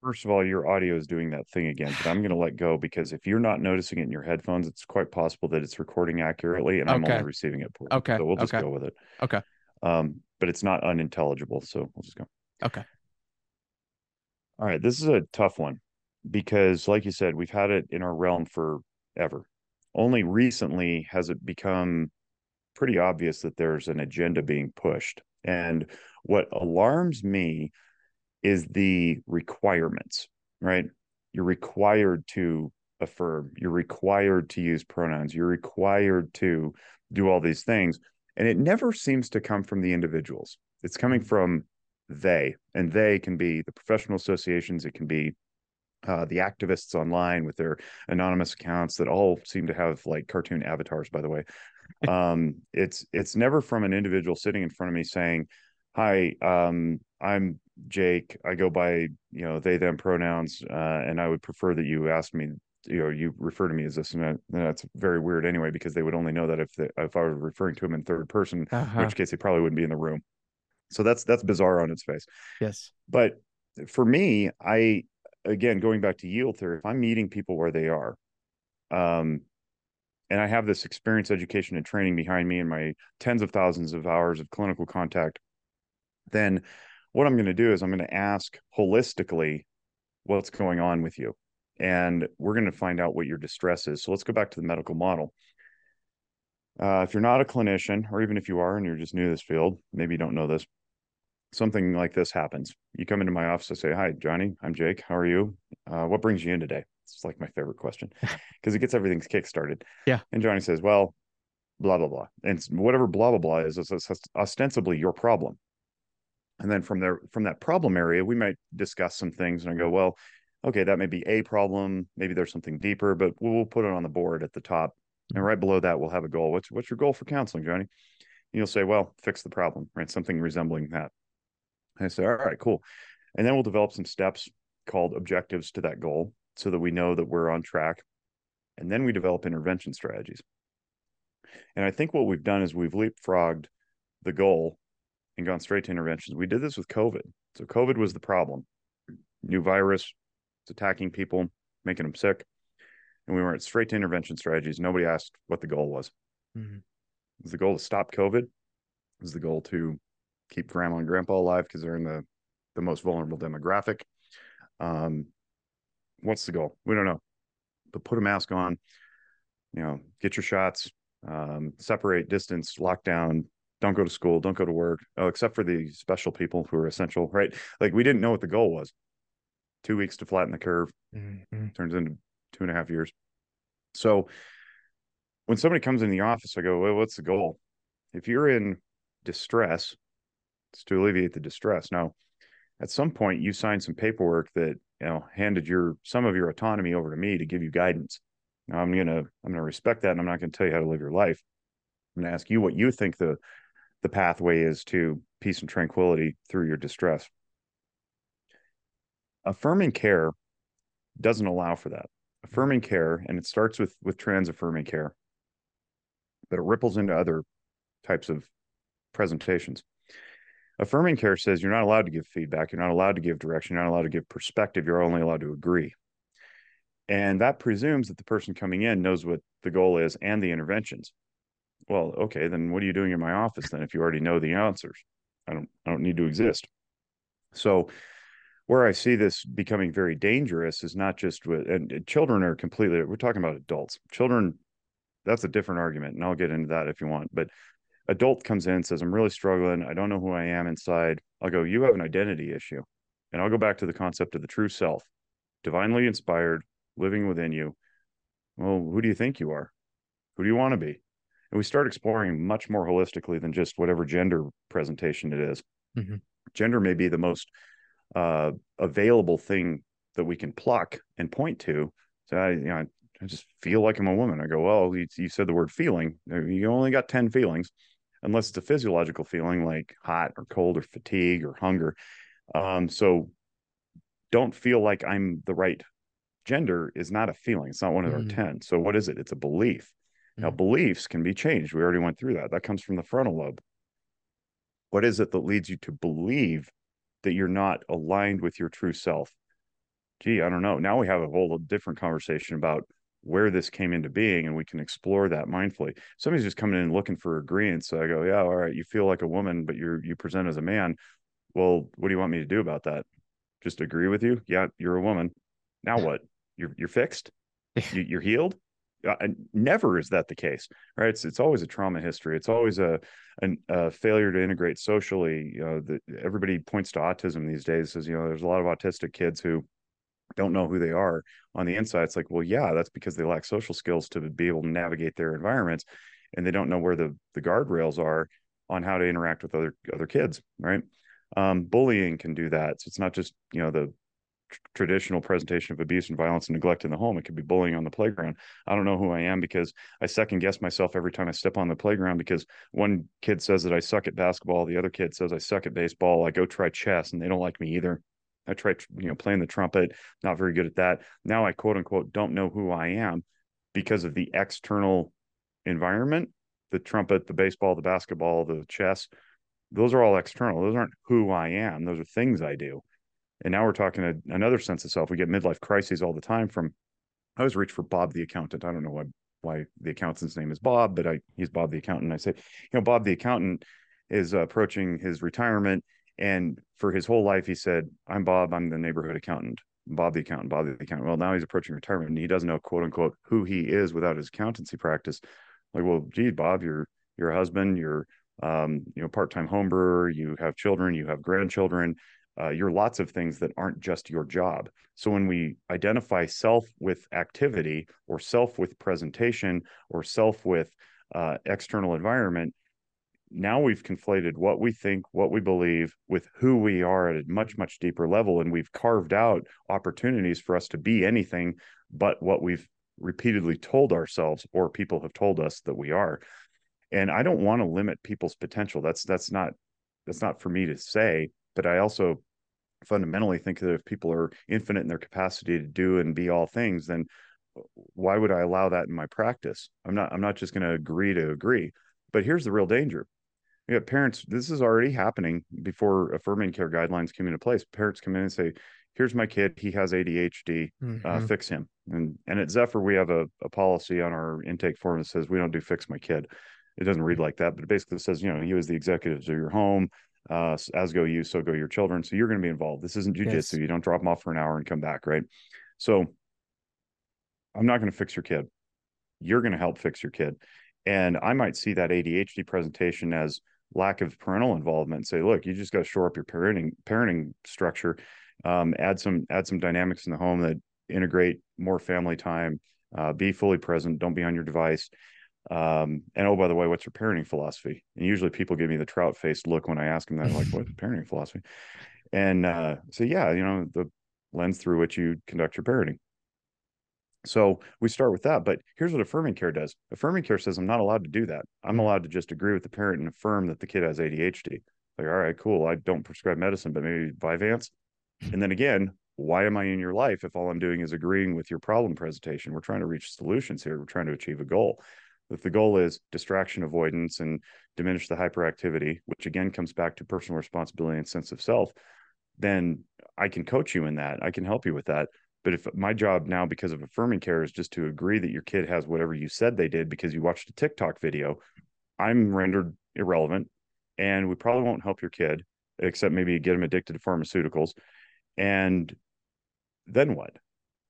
First of all, your audio is doing that thing again, but I'm going to let go because if you're not noticing it in your headphones, it's quite possible that it's recording accurately, and I'm only receiving it poorly. Okay, so we'll just okay. go with it. Okay. Um, but it's not unintelligible, so we'll just go. Okay. All right, this is a tough one because, like you said, we've had it in our realm forever. Only recently has it become pretty obvious that there's an agenda being pushed. And What alarms me is the requirements, right? You're required to affirm, you're required to use pronouns, you're required to do all these things. And it never seems to come from the individuals. It's coming from they, and they can be the professional associations, it can be uh, the activists online with their anonymous accounts that all seem to have like cartoon avatars by the way um, it's it's never from an individual sitting in front of me saying hi um, i'm jake. I go by you know they them pronouns uh, and i would prefer that you ask me you know you refer to me as this and that's very weird anyway because they would only know that if the, if i was referring to them in third person uh-huh. in which case they probably wouldn't be in the room. So that's that's bizarre on its face. Yes. But for me i again, going back to yield theory, if I'm meeting people where they are, um, and I have this experience, education, and training behind me and my tens of thousands of hours of clinical contact, then what I'm going to do is I'm going to ask holistically what's going on with you. And we're going to find out what your distress is. So let's go back to the medical model. Uh, if you're not a clinician, or even if you are and you're just new to this field, maybe you don't know this, something like this happens. You come into my office, I say, Hi, Johnny, I'm Jake. How are you? Uh, what brings you in today? It's like my favorite question because it gets everything kick-started. Yeah. And Johnny says, Well, blah, blah, blah. And whatever blah, blah, blah is, is ostensibly your problem. And then from there, from that problem area, we might discuss some things and I go, Well, okay, that may be a problem. Maybe there's something deeper, but we'll put it on the board at the top. And mm-hmm. right below that, we'll have a goal. What's what's your goal for counseling, Johnny? And you'll say, well, fix the problem, right? Something resembling that. I say, all right, cool. And then we'll develop some steps called objectives to that goal so that we know that we're on track. And then we develop intervention strategies. And I think what we've done is we've leapfrogged the goal and gone straight to interventions. We did this with COVID. So COVID was the problem. New virus, it's attacking people, making them sick. And we went straight to intervention strategies. Nobody asked what the goal was. Mm-hmm. Was the goal to stop COVID? Was the goal to keep grandma and grandpa alive because they're in the the most vulnerable demographic. Um, what's the goal? We don't know, but put a mask on. You know, get your shots. Um, separate, distance, lockdown. Don't go to school. Don't go to work. Oh, except for the special people who are essential, right? Like we didn't know what the goal was. Two weeks to flatten the curve mm-hmm. turns into two and a half years. So when somebody comes in the office, I go, well, what's the goal? If you're in distress, it's to alleviate the distress. Now, at some point, you signed some paperwork that you know handed your some of your autonomy over to me to give you guidance. Now, I'm gonna I'm gonna respect that, and I'm not gonna tell you how to live your life. I'm gonna ask you what you think the the pathway is to peace and tranquility through your distress. Affirming care doesn't allow for that. Affirming care, and it starts with with trans affirming care, but it ripples into other types of presentations. Affirming care says you're not allowed to give feedback, you're not allowed to give direction, you're not allowed to give perspective, you're only allowed to agree. And that presumes that the person coming in knows what the goal is and the interventions. Well, okay, then what are you doing in my office then if you already know the answers? I don't I don't need to exist. So where I see this becoming very dangerous is not just with and children are completely we're talking about adults. Children that's a different argument and I'll get into that if you want, but adult comes in says, I'm really struggling. I don't know who I am inside. I'll go, You have an identity issue. And I'll go back to the concept of the true self, divinely inspired, living within you. Well, who do you think you are? Who do you want to be? And we start exploring much more holistically than just whatever gender presentation it is. Mm-hmm. Gender may be the most uh, available thing that we can pluck and point to. So I, you know, I just feel like I'm a woman. I go, well, you, you said the word feeling. You only got 10 feelings unless it's a physiological feeling like hot or cold or fatigue or hunger. Um, so don't feel like I'm the right gender is not a feeling. It's not one of mm. our 10. So what is it? It's a belief. Now, mm-hmm. beliefs can be changed. We already went through that. That comes from the frontal lobe. What is it that leads you to believe that you're not aligned with your true self? Gee, I don't know. Now we have a whole different conversation about where this came into being and we can explore that mindfully somebody's just coming in looking for agreement so i go yeah all right you feel like a woman but you're you present as a man well what do you want me to do about that just agree with you yeah you're a woman now what you're you're fixed you, are healed uh, never is that the case, right? It's it's always a trauma history. It's always a, a, a failure to integrate socially. You know, the, everybody points to autism these days. Says you know, there's a lot of autistic kids who don't know who they are on the inside. It's like, well, yeah, that's because they lack social skills to be able to navigate their environments, and they don't know where the the guardrails are on how to interact with other other kids, right? Um, bullying can do that. So it's not just you know the traditional presentation of abuse and violence and neglect in the home. It could be bullying on the playground. I don't know who I am because I second guess myself every time I step on the playground because one kid says that I suck at basketball, the other kid says I suck at baseball. I go try chess and they don't like me either. I try, you know, playing the trumpet, not very good at that. Now I quote unquote don't know who I am because of the external environment, the trumpet, the baseball, the basketball, the chess. Those are all external. Those aren't who I am. Those are things I do. And now we're talking a, another sense of self. We get midlife crises all the time from, I always reach for Bob the accountant. I don't know why, why the accountant's name is Bob, but I, he's Bob the accountant. I say, you know, Bob the accountant is approaching his retirement. And for his whole life, he said, I'm Bob, I'm the neighborhood accountant. Bob the accountant, Bob the accountant. Well, now he's approaching retirement and he doesn't know, quote unquote, who he is without his accountancy practice. Like, well, gee, Bob, you're you're husband, you're um, you know, part-time home brewer, you have children, you have grandchildren, uh, you're lots of things that aren't just your job. So when we identify self with activity or self with presentation or self with uh, external environment, now we've conflated what we think, what we believe with who we are at a much, much deeper level. And we've carved out opportunities for us to be anything but what we've repeatedly told ourselves or people have told us that we are. And I don't want to limit people's potential. That's that's not that's not for me to say, but I also fundamentally think that if people are infinite in their capacity to do and be all things, then why would I allow that in my practice? I'm not I'm not just going to agree to agree. But here's the real danger. You got parents, this is already happening before affirming care guidelines come into place. Parents come in and say, here's my kid, he has ADHD, uh, mm-hmm. uh, fix him. And and at Zephyr, we have a, a policy on our intake form that says we don't do fix my kid. It doesn't read like that, but it basically says, you know, you as the executives of your home, uh, as go you, so go your children. So you're going to be involved. This isn't jujitsu. Yes. You don't drop them off for an hour and come back, right? So I'm not going to fix your kid. You're going to help fix your kid. And I might see that ADHD presentation as lack of parental involvement and say, look, you just got to shore up your parenting parenting structure, um, add some add some dynamics in the home that integrate more family time, uh, be fully present, don't be on your device. Um, and oh, by the way, what's your parenting philosophy? And usually people give me the trout faced look when I ask them that, like, what's parenting philosophy? And uh, so, yeah, you know, the lens through which you conduct your parenting. So we start with that. But here's what affirming care does affirming care says, I'm not allowed to do that. I'm allowed to just agree with the parent and affirm that the kid has ADHD. Like, all right, cool. I don't prescribe medicine, but maybe Vyvanse. And then again, why am I in your life if all I'm doing is agreeing with your problem presentation? We're trying to reach solutions here. We're trying to achieve a goal if the goal is distraction avoidance and diminish the hyperactivity, which again comes back to personal responsibility and sense of self, then I can coach you in that. I can help you with that. But if my job now, because of affirming care, is just to agree that your kid has whatever you said they did because you watched a TikTok video, I'm rendered irrelevant. And we probably won't help your kid, except maybe get him addicted to pharmaceuticals. And then what?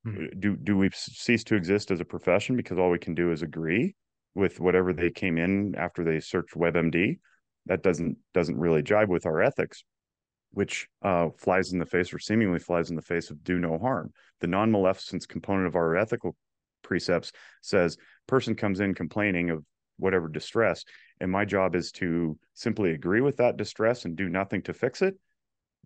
Hmm. Do do we cease to exist as a profession because all we can do is agree? With whatever they came in after they searched WebMD. That doesn't doesn't really jibe with our ethics, which uh, flies in the face or seemingly flies in the face of do no harm. The non-maleficence component of our ethical precepts says person comes in complaining of whatever distress, and my job is to simply agree with that distress and do nothing to fix it.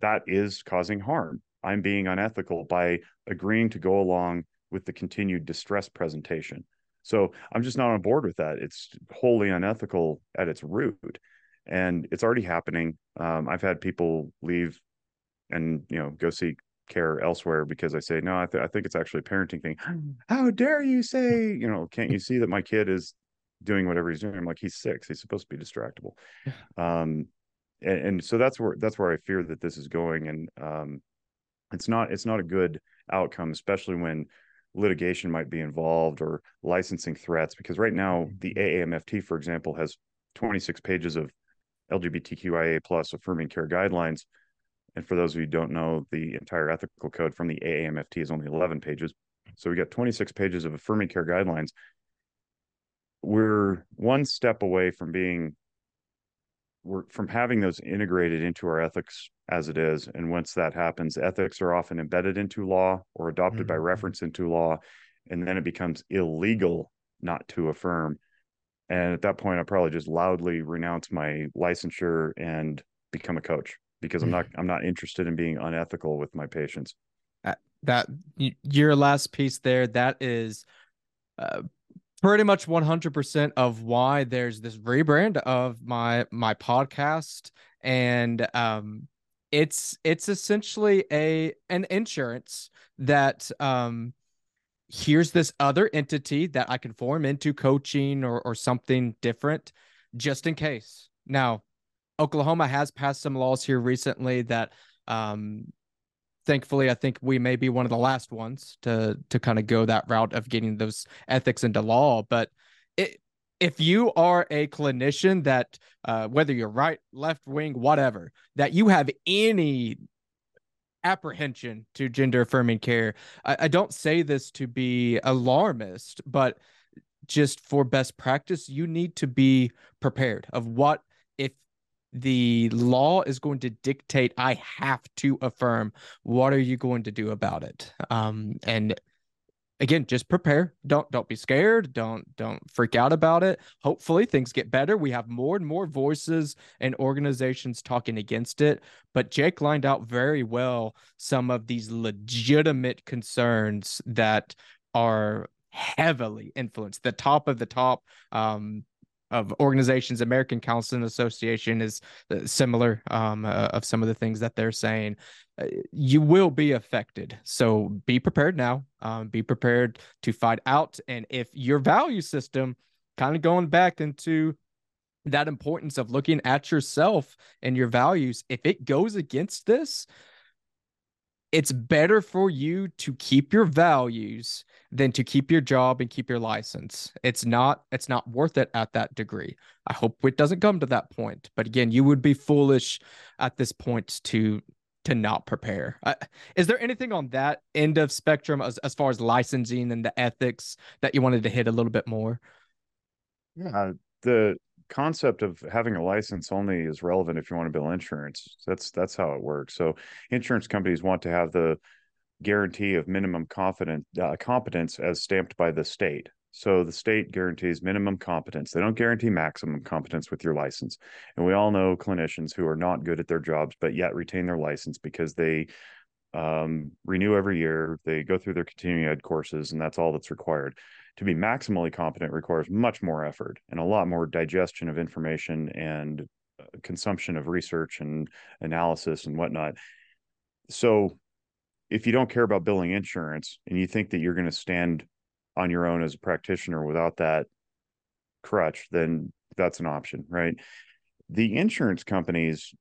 That is causing harm. I'm being unethical by agreeing to go along with the continued distress presentation. So I'm just not on board with that. It's wholly unethical at its root, and it's already happening. Um, I've had people leave and you know go seek care elsewhere because I say no. I, th- I think it's actually a parenting thing. How dare you say you know? Can't you see that my kid is doing whatever he's doing? I'm like he's six. He's supposed to be distractible. Um, and, and so that's where that's where I fear that this is going, and um, it's not it's not a good outcome, especially when litigation might be involved or licensing threats because right now mm-hmm. the AAMFT, for example, has 26 pages of LGBTQIA plus affirming care guidelines. And for those of you who don't know, the entire ethical code from the AAMFT is only 11 pages. So we got 26 pages of affirming care guidelines. we're one step away from being we're from having those integrated into our ethics as it is and once that happens ethics are often embedded into law or adopted mm-hmm. by reference into law and then it becomes illegal not to affirm and at that point i probably just loudly renounce my licensure and become a coach because i'm not i'm not interested in being unethical with my patients that your last piece there that is uh, pretty much 100% of why there's this rebrand of my my podcast and um it's it's essentially a an insurance that um here's this other entity that I can form into coaching or or something different just in case. Now, Oklahoma has passed some laws here recently that um thankfully i think we may be one of the last ones to to kind of go that route of getting those ethics into law. But it, if you are a clinician that uh, whether you're right left wing whatever that you have any apprehension to gender affirming care I, I don't say this to be alarmist but just for best practice you need to be prepared of what if the law is going to dictate I have to affirm. What are you going to do about it? Um, and again, just prepare. Don't don't be scared. Don't don't freak out about it. Hopefully things get better. We have more and more voices and organizations talking against it. But Jake lined out very well some of these legitimate concerns that are heavily influenced. The top of the top um, of organizations. American Counseling Association is uh, similar um, uh, of some of the things that they're saying. Uh, you will be affected, so be prepared now. Um, be prepared to fight out, and if your value system, kind of going back into that importance of looking at yourself and your values, if it goes against this, it's better for you to keep your values than to keep your job and keep your license. It's not it's not worth it at that degree. I hope it doesn't come to that point. But again, you would be foolish at this point to to not prepare. Uh, is there anything on that end of spectrum as, as far as licensing and the ethics that you wanted to hit a little bit more? Yeah, the concept of having a license only is relevant if you want to bill insurance. That's that's how it works. So insurance companies want to have the guarantee of minimum confident uh, competence as stamped by the state. So the state guarantees minimum competence. They don't guarantee maximum competence with your license. And we all know clinicians who are not good at their jobs but yet retain their license because they um, renew every year. They go through their continuing ed courses, and that's all that's required to be maximally competent requires much more effort and a lot more digestion of information and uh, consumption of research and analysis and whatnot. So, if you don't care about billing insurance and you think that you're going to stand on your own as a practitioner without that crutch, then that's an option, right? The insurance companies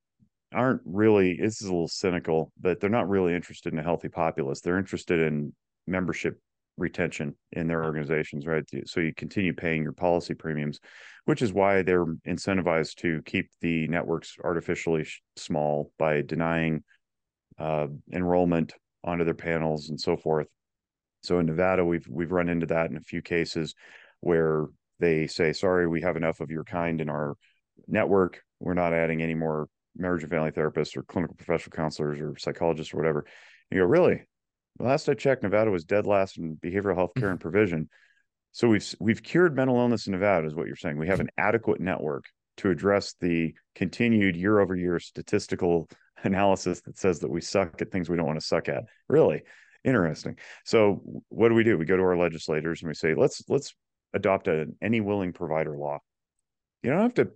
aren't really, this is a little cynical, but they're not really interested in a healthy populace. They're interested in membership retention in their organizations, right? So you continue paying your policy premiums, which is why they're incentivized to keep the networks artificially small by denying uh, enrollment onto their panels and so forth. So in Nevada, we've we've run into that in a few cases where they say, "Sorry, we have enough of your kind in our network. We're not adding any more marriage and family therapists or clinical professional counselors or psychologists or whatever." You go, "Really? Last I checked, Nevada was dead last in behavioral health care and provision. So we've we've cured mental illness in Nevada, is what you're saying. We have an adequate network to address the continued year over year statistical analysis that says that we suck at things we don't want to suck at. Really interesting. So what do we do? We go to our legislators and we say, let's let's adopt an any willing provider law. You don't have to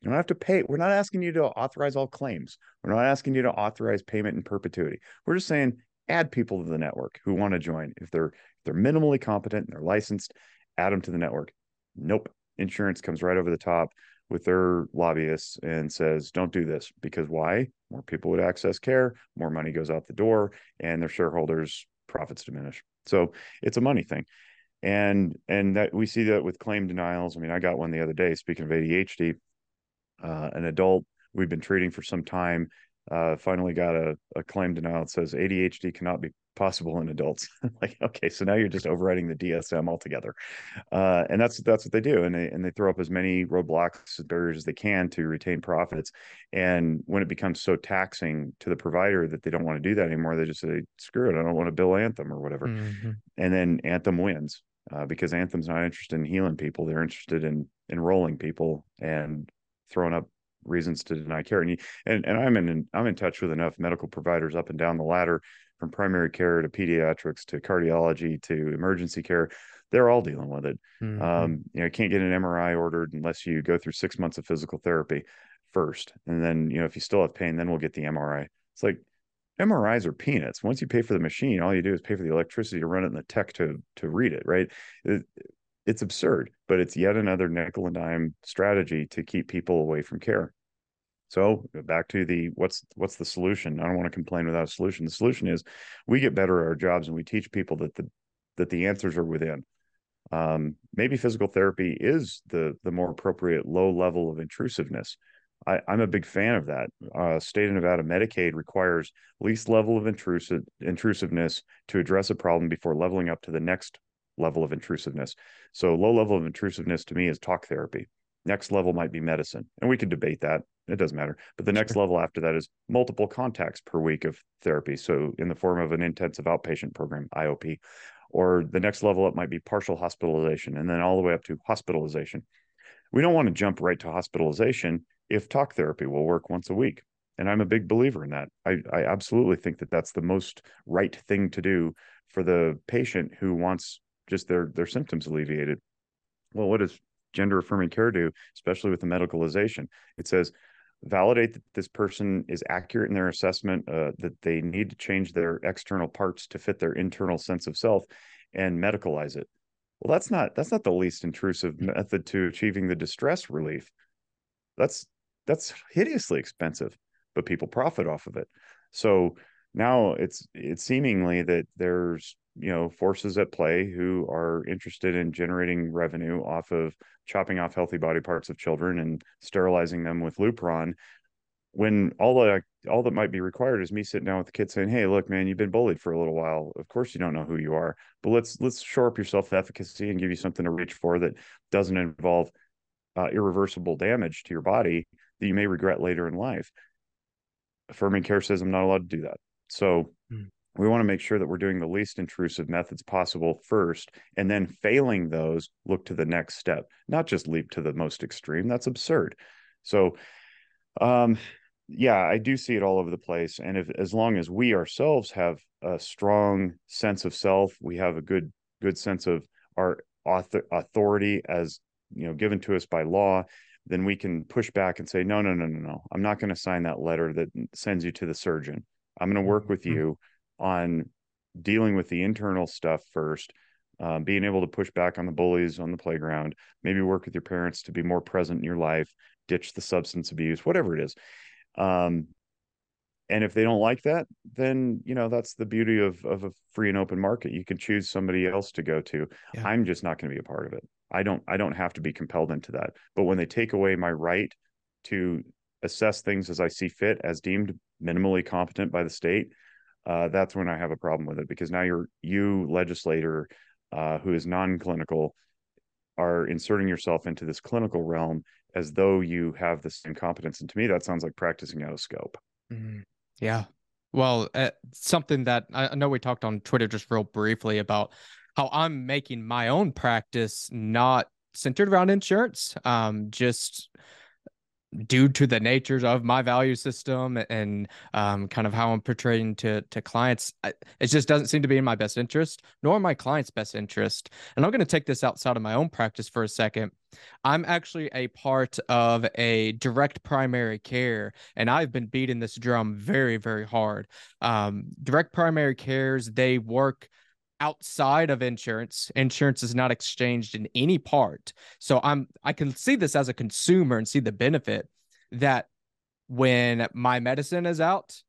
you don't have to pay. We're not asking you to authorize all claims. We're not asking you to authorize payment in perpetuity. We're just saying add people to the network who want to join. If they're if they're minimally competent and they're licensed, add them to the network. Nope. Insurance comes right over the top with their lobbyists and says, don't do this because why? More people would access care, more money goes out the door, and their shareholders' profits diminish. So it's a money thing. And and that we see that with claim denials. I mean, I got one the other day, speaking of ADHD, uh, an adult we've been treating for some time uh, finally got a, a claim denial that says ADHD cannot be possible in adults. like, okay, so now you're just overriding the DSM altogether, uh, and that's that's what they do, and they and they throw up as many roadblocks, barriers as they can to retain profits. And when it becomes so taxing to the provider that they don't want to do that anymore, they just say, "Screw it, I don't want to bill Anthem or whatever," mm-hmm. and then Anthem wins. Uh, because Anthem's not interested in healing people; they're interested in enrolling people and throwing up reasons to deny care. And you, and, and I'm in I'm in touch with enough medical providers up and down the ladder, from primary care to pediatrics to cardiology to emergency care. They're all dealing with it. Mm-hmm. Um, you know, can't get an MRI ordered unless you go through six months of physical therapy first, and then you know if you still have pain, then we'll get the MRI. It's like MRIs are peanuts. Once you pay for the machine, all you do is pay for the electricity to run it and the tech to to read it. Right? It, it's absurd, but it's yet another nickel and dime strategy to keep people away from care. So back to the what's what's the solution? I don't want to complain without a solution. The solution is we get better at our jobs and we teach people that the that the answers are within. Um, maybe physical therapy is the the more appropriate low level of intrusiveness. I, am a big fan of that. Uh, state of Nevada Medicaid requires least level of intrusive intrusiveness to address a problem before leveling up to the next level of intrusiveness. So low level of intrusiveness to me is talk therapy. Next level might be medicine, and we could debate that. It doesn't matter. But the next sure. level after that is multiple contacts per week of therapy. So in the form of an intensive outpatient program, IOP, or the next level up might be partial hospitalization, and then all the way up to hospitalization. We don't want to jump right to hospitalization if talk therapy will work once a week. And I'm a big believer in that. I, I absolutely think that that's the most right thing to do for the patient who wants just their their symptoms alleviated. Well, what does gender affirming care do, especially with the medicalization? It says validate that this person is accurate in their assessment, uh, that they need to change their external parts to fit their internal sense of self, and medicalize it. Well, that's not that's not the least intrusive method to achieving the distress relief. That's that's hideously expensive, but people profit off of it. So now it's it's seemingly that there's you know forces at play who are interested in generating revenue off of chopping off healthy body parts of children and sterilizing them with Lupron when all that all that might be required is me sitting down with the kid saying, "Hey, look, man, you've been bullied for a little while. Of course, you don't know who you are, but let's let's shore up your self efficacy and give you something to reach for that doesn't involve uh, irreversible damage to your body that you may regret later in life." Affirming care says I'm not allowed to do that, so mm we want to make sure that we're doing the least intrusive methods possible first and then failing those look to the next step. Not just leap to the most extreme that's absurd. So um yeah i do see it all over the place and if as long as we ourselves have a strong sense of self we have a good good sense of our author, authority as you know given to us by law then we can push back and say no no no no no. I'm not going to sign that letter that sends you to the surgeon i'm going to work with mm-hmm. you on dealing with the internal stuff first um, being able to push back on the bullies on the playground maybe work with your parents to be more present in your life ditch the substance abuse whatever it is. Um, and if they don't like that then you know that's the beauty of of a free and open market. You can choose somebody else to go to. Yeah. i'm just not going to be a part of it. I don't i don't have to be compelled into that. But when they take away my right to assess things as i see fit as deemed minimally competent by the state uh, that's when I have a problem with it because now you're you legislator uh, who is non-clinical are inserting yourself into this clinical realm as though you have the same competence, and to me that sounds like practicing out of scope. Mm-hmm. Yeah, well, uh, something that I know we talked on Twitter just real briefly about how I'm making my own practice not centered around insurance, um, just due to the natures of my value system and um, kind of how I'm portraying to to clients, it just doesn't seem to be in my best interest, nor my client's best interest. And I'm going to take this outside of my own practice for a second. I'm actually a part of a direct primary care, and I've been beating this drum very, very hard. Um, direct primary cares, they work outside of insurance insurance is not exchanged in any part so i'm i can see this as a consumer and see the benefit that when my medicine is out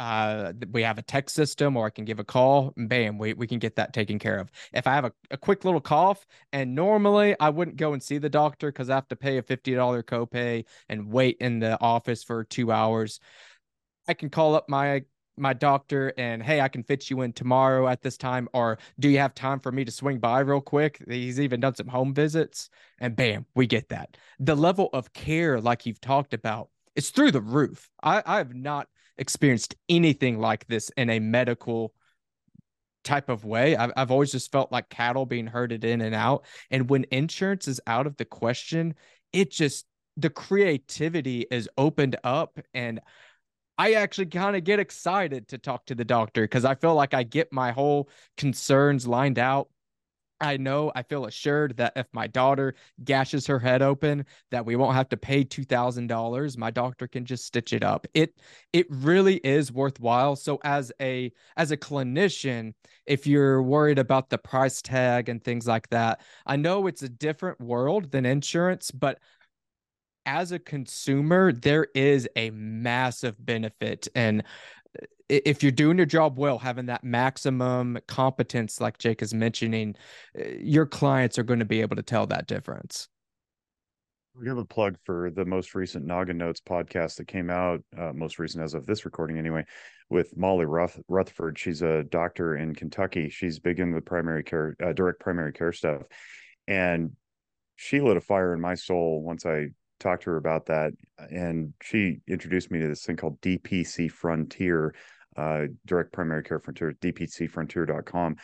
uh, we have a text system or I can give a call and bam, we, we can get that taken care of. If I have a, a quick little cough and normally I wouldn't go and see the doctor because I have to pay a $50 copay and wait in the office for two hours. I can call up my my doctor and hey, I can fit you in tomorrow at this time, or do you have time for me to swing by real quick? He's even done some home visits, and bam, we get that. The level of care, like you've talked about, it's through the roof. I, I have not experienced anything like this in a medical type of way. I've, I've always just felt like cattle being herded in and out. And when insurance is out of the question, it just, the creativity is opened up. And I actually kind of get excited to talk to the doctor because I feel like I get my whole concerns lined out. I know I feel assured that if my daughter gashes her head open, that we won't have to pay two thousand dollars. My doctor can just stitch it up. It it really is worthwhile. So as a as a clinician, if you're worried about the price tag and things like that, I know it's a different world than insurance, but as a consumer, there is a massive benefit. And if you're doing your job well, having that maximum competence, like Jake is mentioning, eh, your clients are going to be able to tell that difference. We have a plug for the most recent Noggin Notes podcast that came out, uh, most recent as of this recording anyway, with Molly Ruth- Rutherford. She's a doctor in Kentucky. She's big in the primary care, uh, direct primary care stuff. And she lit a fire in my soul once I talked to her about that, and she introduced me to this thing called DPC Frontier, uh, Direct Primary Care Frontier, dpcfrontier.com.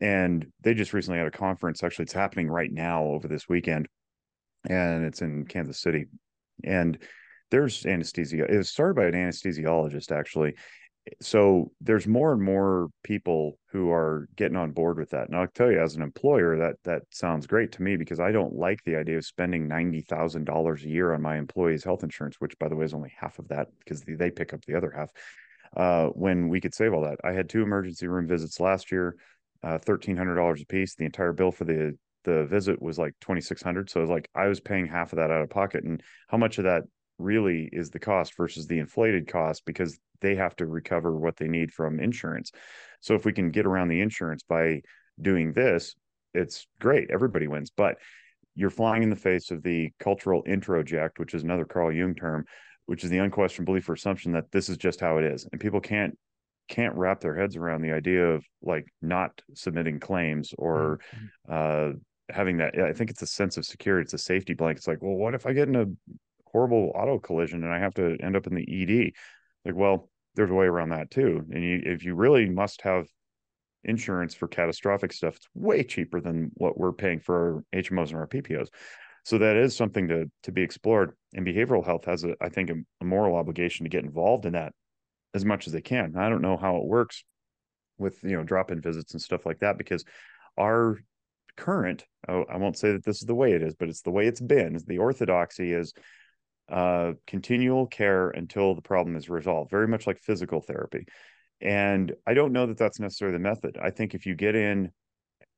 And they just recently had a conference. Actually, it's happening right now over this weekend, and it's in Kansas City. And there's anesthesia. It was started by an anesthesiologist, actually, so there's more and more people who are getting on board with that. And I'll tell you, as an employer, that that sounds great to me because I don't like the idea of spending ninety thousand dollars a year on my employees' health insurance, which, by the way, is only half of that because they pick up the other half. Uh, when we could save all that, I had two emergency room visits last year, uh, thirteen hundred dollars a piece. The entire bill for the the visit was like twenty six hundred. So it was like I was paying half of that out of pocket. And how much of that really is the cost versus the inflated cost because they have to recover what they need from insurance. So if we can get around the insurance by doing this, it's great. Everybody wins. But you're flying in the face of the cultural introject, which is another Carl Jung term, which is the unquestioned belief or assumption that this is just how it is. And people can't can't wrap their heads around the idea of like not submitting claims or mm-hmm. uh having that i think it's a sense of security it's a safety blanket it's like well what if i get in a horrible auto collision and I have to end up in the ED. Like, well, there's a way around that too. And you, if you really must have insurance for catastrophic stuff, it's way cheaper than what we're paying for our HMOs and our PPOs. So that is something to to be explored. And behavioral health has, a, I think, a, a moral obligation to get involved in that as much as they can. I don't know how it works with you know drop in visits and stuff like that because our current oh, I won't say that this is the way it is, but it's the way it's been. The orthodoxy is uh, continual care until the problem is resolved, very much like physical therapy. And I don't know that that's necessarily the method. I think if you get in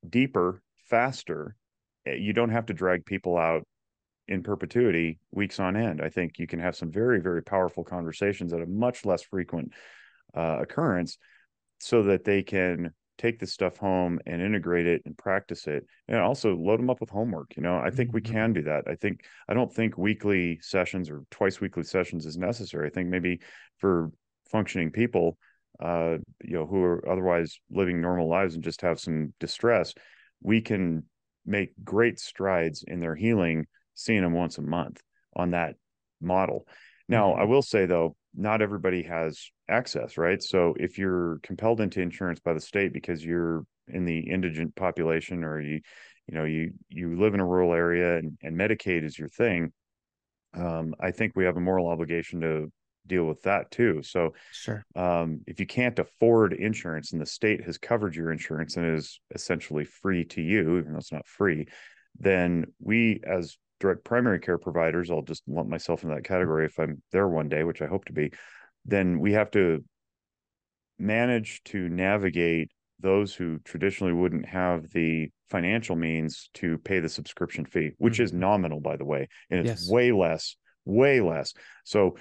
deeper, faster, eh, you don't have to drag people out in perpetuity weeks on end. I think you can have some very, very powerful conversations at a much less frequent uh, occurrence so that they can take this stuff home and integrate it and practice it and also load them up with homework you know i think we mm-hmm. can do that i think i don't think weekly sessions or twice weekly sessions is necessary i think maybe for functioning people uh you know who are otherwise living normal lives and just have some distress we can make great strides in their healing seeing them once a month on that model now mm-hmm. i will say though not everybody has access, right? So if you're compelled into insurance by the state because you're in the indigent population or you, you know, you you live in a rural area and, and Medicaid is your thing, um, I think we have a moral obligation to deal with that too. So sure. Um, if you can't afford insurance and the state has covered your insurance and is essentially free to you, even though it's not free, then we as direct primary care providers, I'll just lump myself in that category if I'm there one day, which I hope to be, then we have to manage to navigate those who traditionally wouldn't have the financial means to pay the subscription fee, which mm-hmm. is nominal, by the way, and it's yes. way less, way less. So,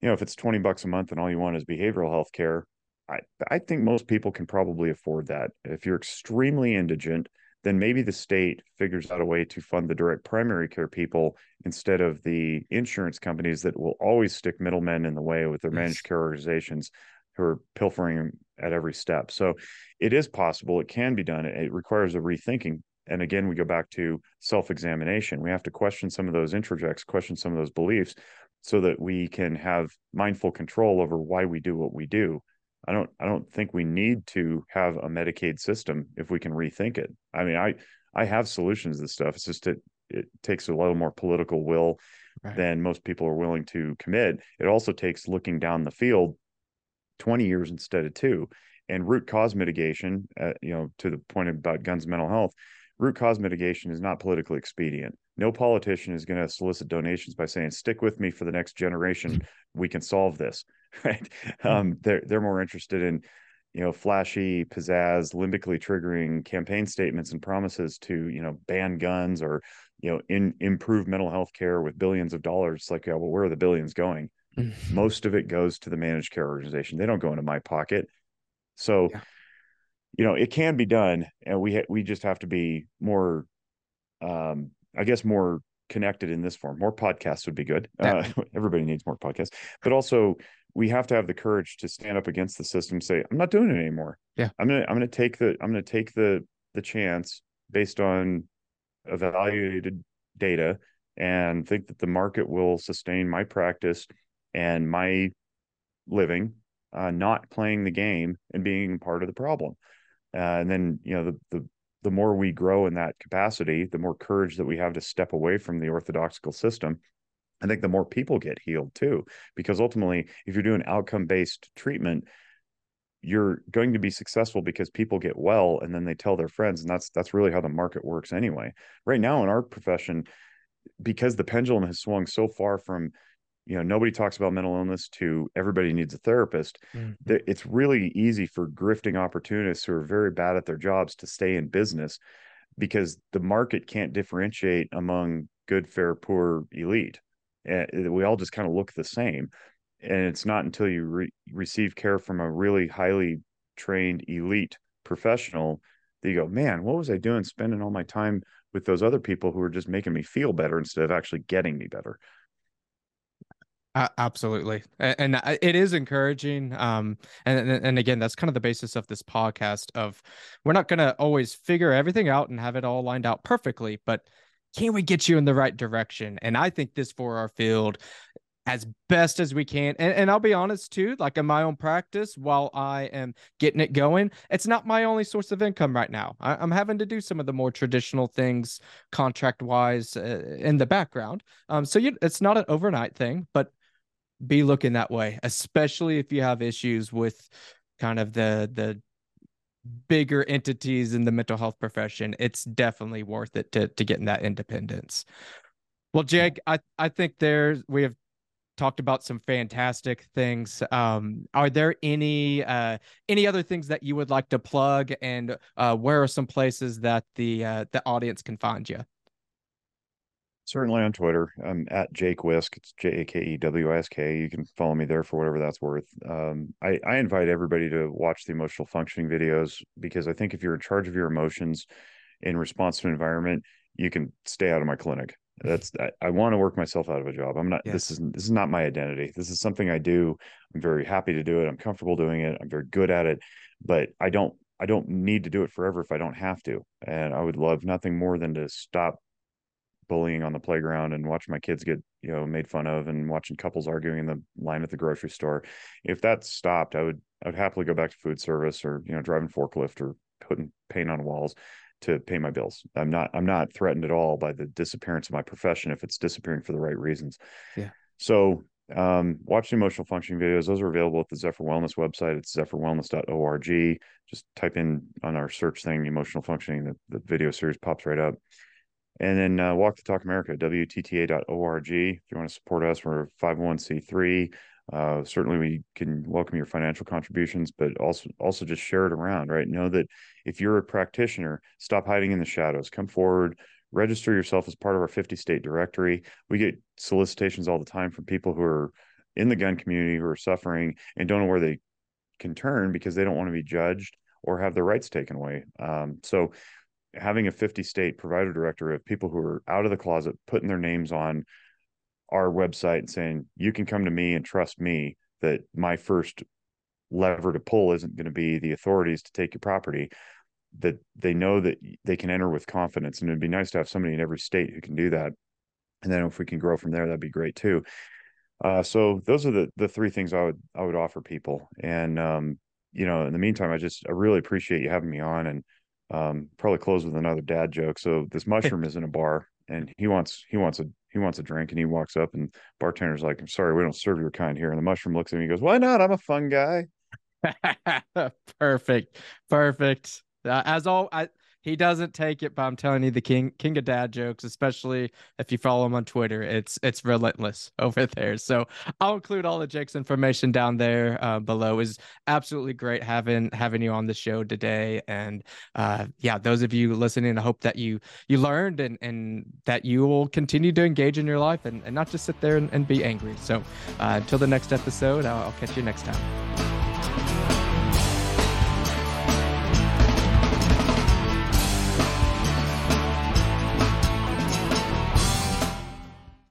you know, if it's 20 bucks a month and all you want is behavioral health care, I, I think most people can probably afford that. If you're extremely indigent, then maybe the state figures out a way to fund the direct primary care people instead of the insurance companies that will always stick middlemen in the way with their managed care organizations who are pilfering at every step. So it is possible, it can be done. It requires a rethinking. And again, we go back to self examination. We have to question some of those introjects, question some of those beliefs so that we can have mindful control over why we do what we do I don't I don't think we need to have a Medicaid system if we can rethink it. I mean, I I have solutions to this stuff. It's just it it takes a little more political will right. than most people are willing to commit. It also takes looking down the field 20 years instead of two. And root cause mitigation, uh, you know, to the point about guns mental health, root cause mitigation is not politically expedient. No politician is going to solicit donations by saying, "Stick with me for the next generation. we can solve this." right? Hmm. Um, they're they're more interested in you know flashy pizzazz limbically triggering campaign statements and promises to you know ban guns or you know in improve mental health care with billions of dollars. Like yeah, well where are the billions going? Most of it goes to the managed care organization. They don't go into my pocket. So yeah. you know it can be done and we ha- we just have to be more um i guess more connected in this form. More podcasts would be good. Uh, everybody needs more podcasts. But also we have to have the courage to stand up against the system say i'm not doing it anymore. Yeah. I'm gonna i'm gonna take the i'm gonna take the the chance based on evaluated data and think that the market will sustain my practice and my living uh, not playing the game and being part of the problem. Uh, and then you know the, the the more we grow in that capacity the more courage that we have to step away from the orthodoxical system I think the more people get healed too, because ultimately, if you're doing outcome based treatment, you're going to be successful because people get well and then they tell their friends, and that's that's really how the market works anyway. Right now in our profession, because the pendulum has swung so far from you know nobody talks about mental illness to everybody needs a therapist mm-hmm. it's really easy for grifting opportunists who are very bad at their jobs to stay in business because the market can't differentiate among good fair poor elite and we all just kind of look the same and it's not until you re- receive care from a really highly trained elite professional that you go man what was i doing spending all my time with those other people who are just making me feel better instead of actually getting me better uh, absolutely, and, and, it is encouraging. Um, and and again, that's kind of the basis of this podcast. Of we're not going to always figure everything out and have it all lined out perfectly, but can we get you in the right direction? And I think this for our field as best as we can. And, and I'll be honest too, like in my own practice, while I am getting it going, it's not my only source of income right now. I, am having to do some of the more traditional things contract wise uh, in the background. Um, so you, it's not an overnight thing, but be looking that way, especially if you have issues with kind of the the bigger entities in the mental health profession, it's definitely worth it to to get in that independence. Well, Jake, I I think there's we have talked about some fantastic things. Um, are there any uh, any other things that you would like to plug, and uh, where are some places that the uh, the audience can find you? Certainly on Twitter. I'm at Jake Wisk. It's J A K E W I S K. You can follow me there for whatever that's worth. Um, I, I invite everybody to watch the emotional functioning videos because I think if you're in charge of your emotions in response to an environment, you can stay out of my clinic. That's I, I want to work myself out of a job. I'm not. Yes. This is this is not my identity. This is something I do. I'm very happy to do it. I'm comfortable doing it. I'm very good at it. But I don't I don't need to do it forever if I don't have to. And I would love nothing more than to stop bullying on the playground and watching my kids get you know made fun of and watching couples arguing in the line at the grocery store if that stopped i would i would happily go back to food service or you know driving forklift or putting paint on walls to pay my bills i'm not i'm not threatened at all by the disappearance of my profession if it's disappearing for the right reasons yeah so um, watch the emotional functioning videos. Those are available at the Zephyr Wellness website. It's zephyrwellness.org. Just type in on our search thing, emotional functioning. The, the video series pops right up. And then uh, Walk the Talk America, WTTA.org. If you want to support us, we're 501c3. Uh, certainly, we can welcome your financial contributions, but also also just share it around, right? Know that if you're a practitioner, stop hiding in the shadows. Come forward, register yourself as part of our 50 state directory. We get solicitations all the time from people who are in the gun community who are suffering and don't know where they can turn because they don't want to be judged or have their rights taken away. Um, so having a 50 state provider director of people who are out of the closet putting their names on our website and saying you can come to me and trust me that my first lever to pull isn't going to be the authorities to take your property that they know that they can enter with confidence. And it'd be nice to have somebody in every state who can do that. And then if we can grow from there that'd be great too. Uh, so those are the the three things i would i would offer people. And um, you know in the meantime i just i really appreciate you having me on and um, probably close with another dad joke. So this mushroom is in a bar and he wants he wants a he wants a drink and he walks up and bartender's like i'm sorry we don't serve your kind here. And the mushroom looks at him and goes why not? I'm a fun guy. Perfect. Perfect. Uh, as all I, he doesn't take it but i'm telling you the king king of dad jokes especially if you follow him on twitter it's it's relentless over there. So i'll include all the jake's information down there uh, below. Is absolutely great having having you on the show today. And uh, yeah those of you listening i hope that you you learned and and that you will continue to engage in your life and, and not just sit there and, and be angry. So uh, until the next episode I'll, I'll catch you next time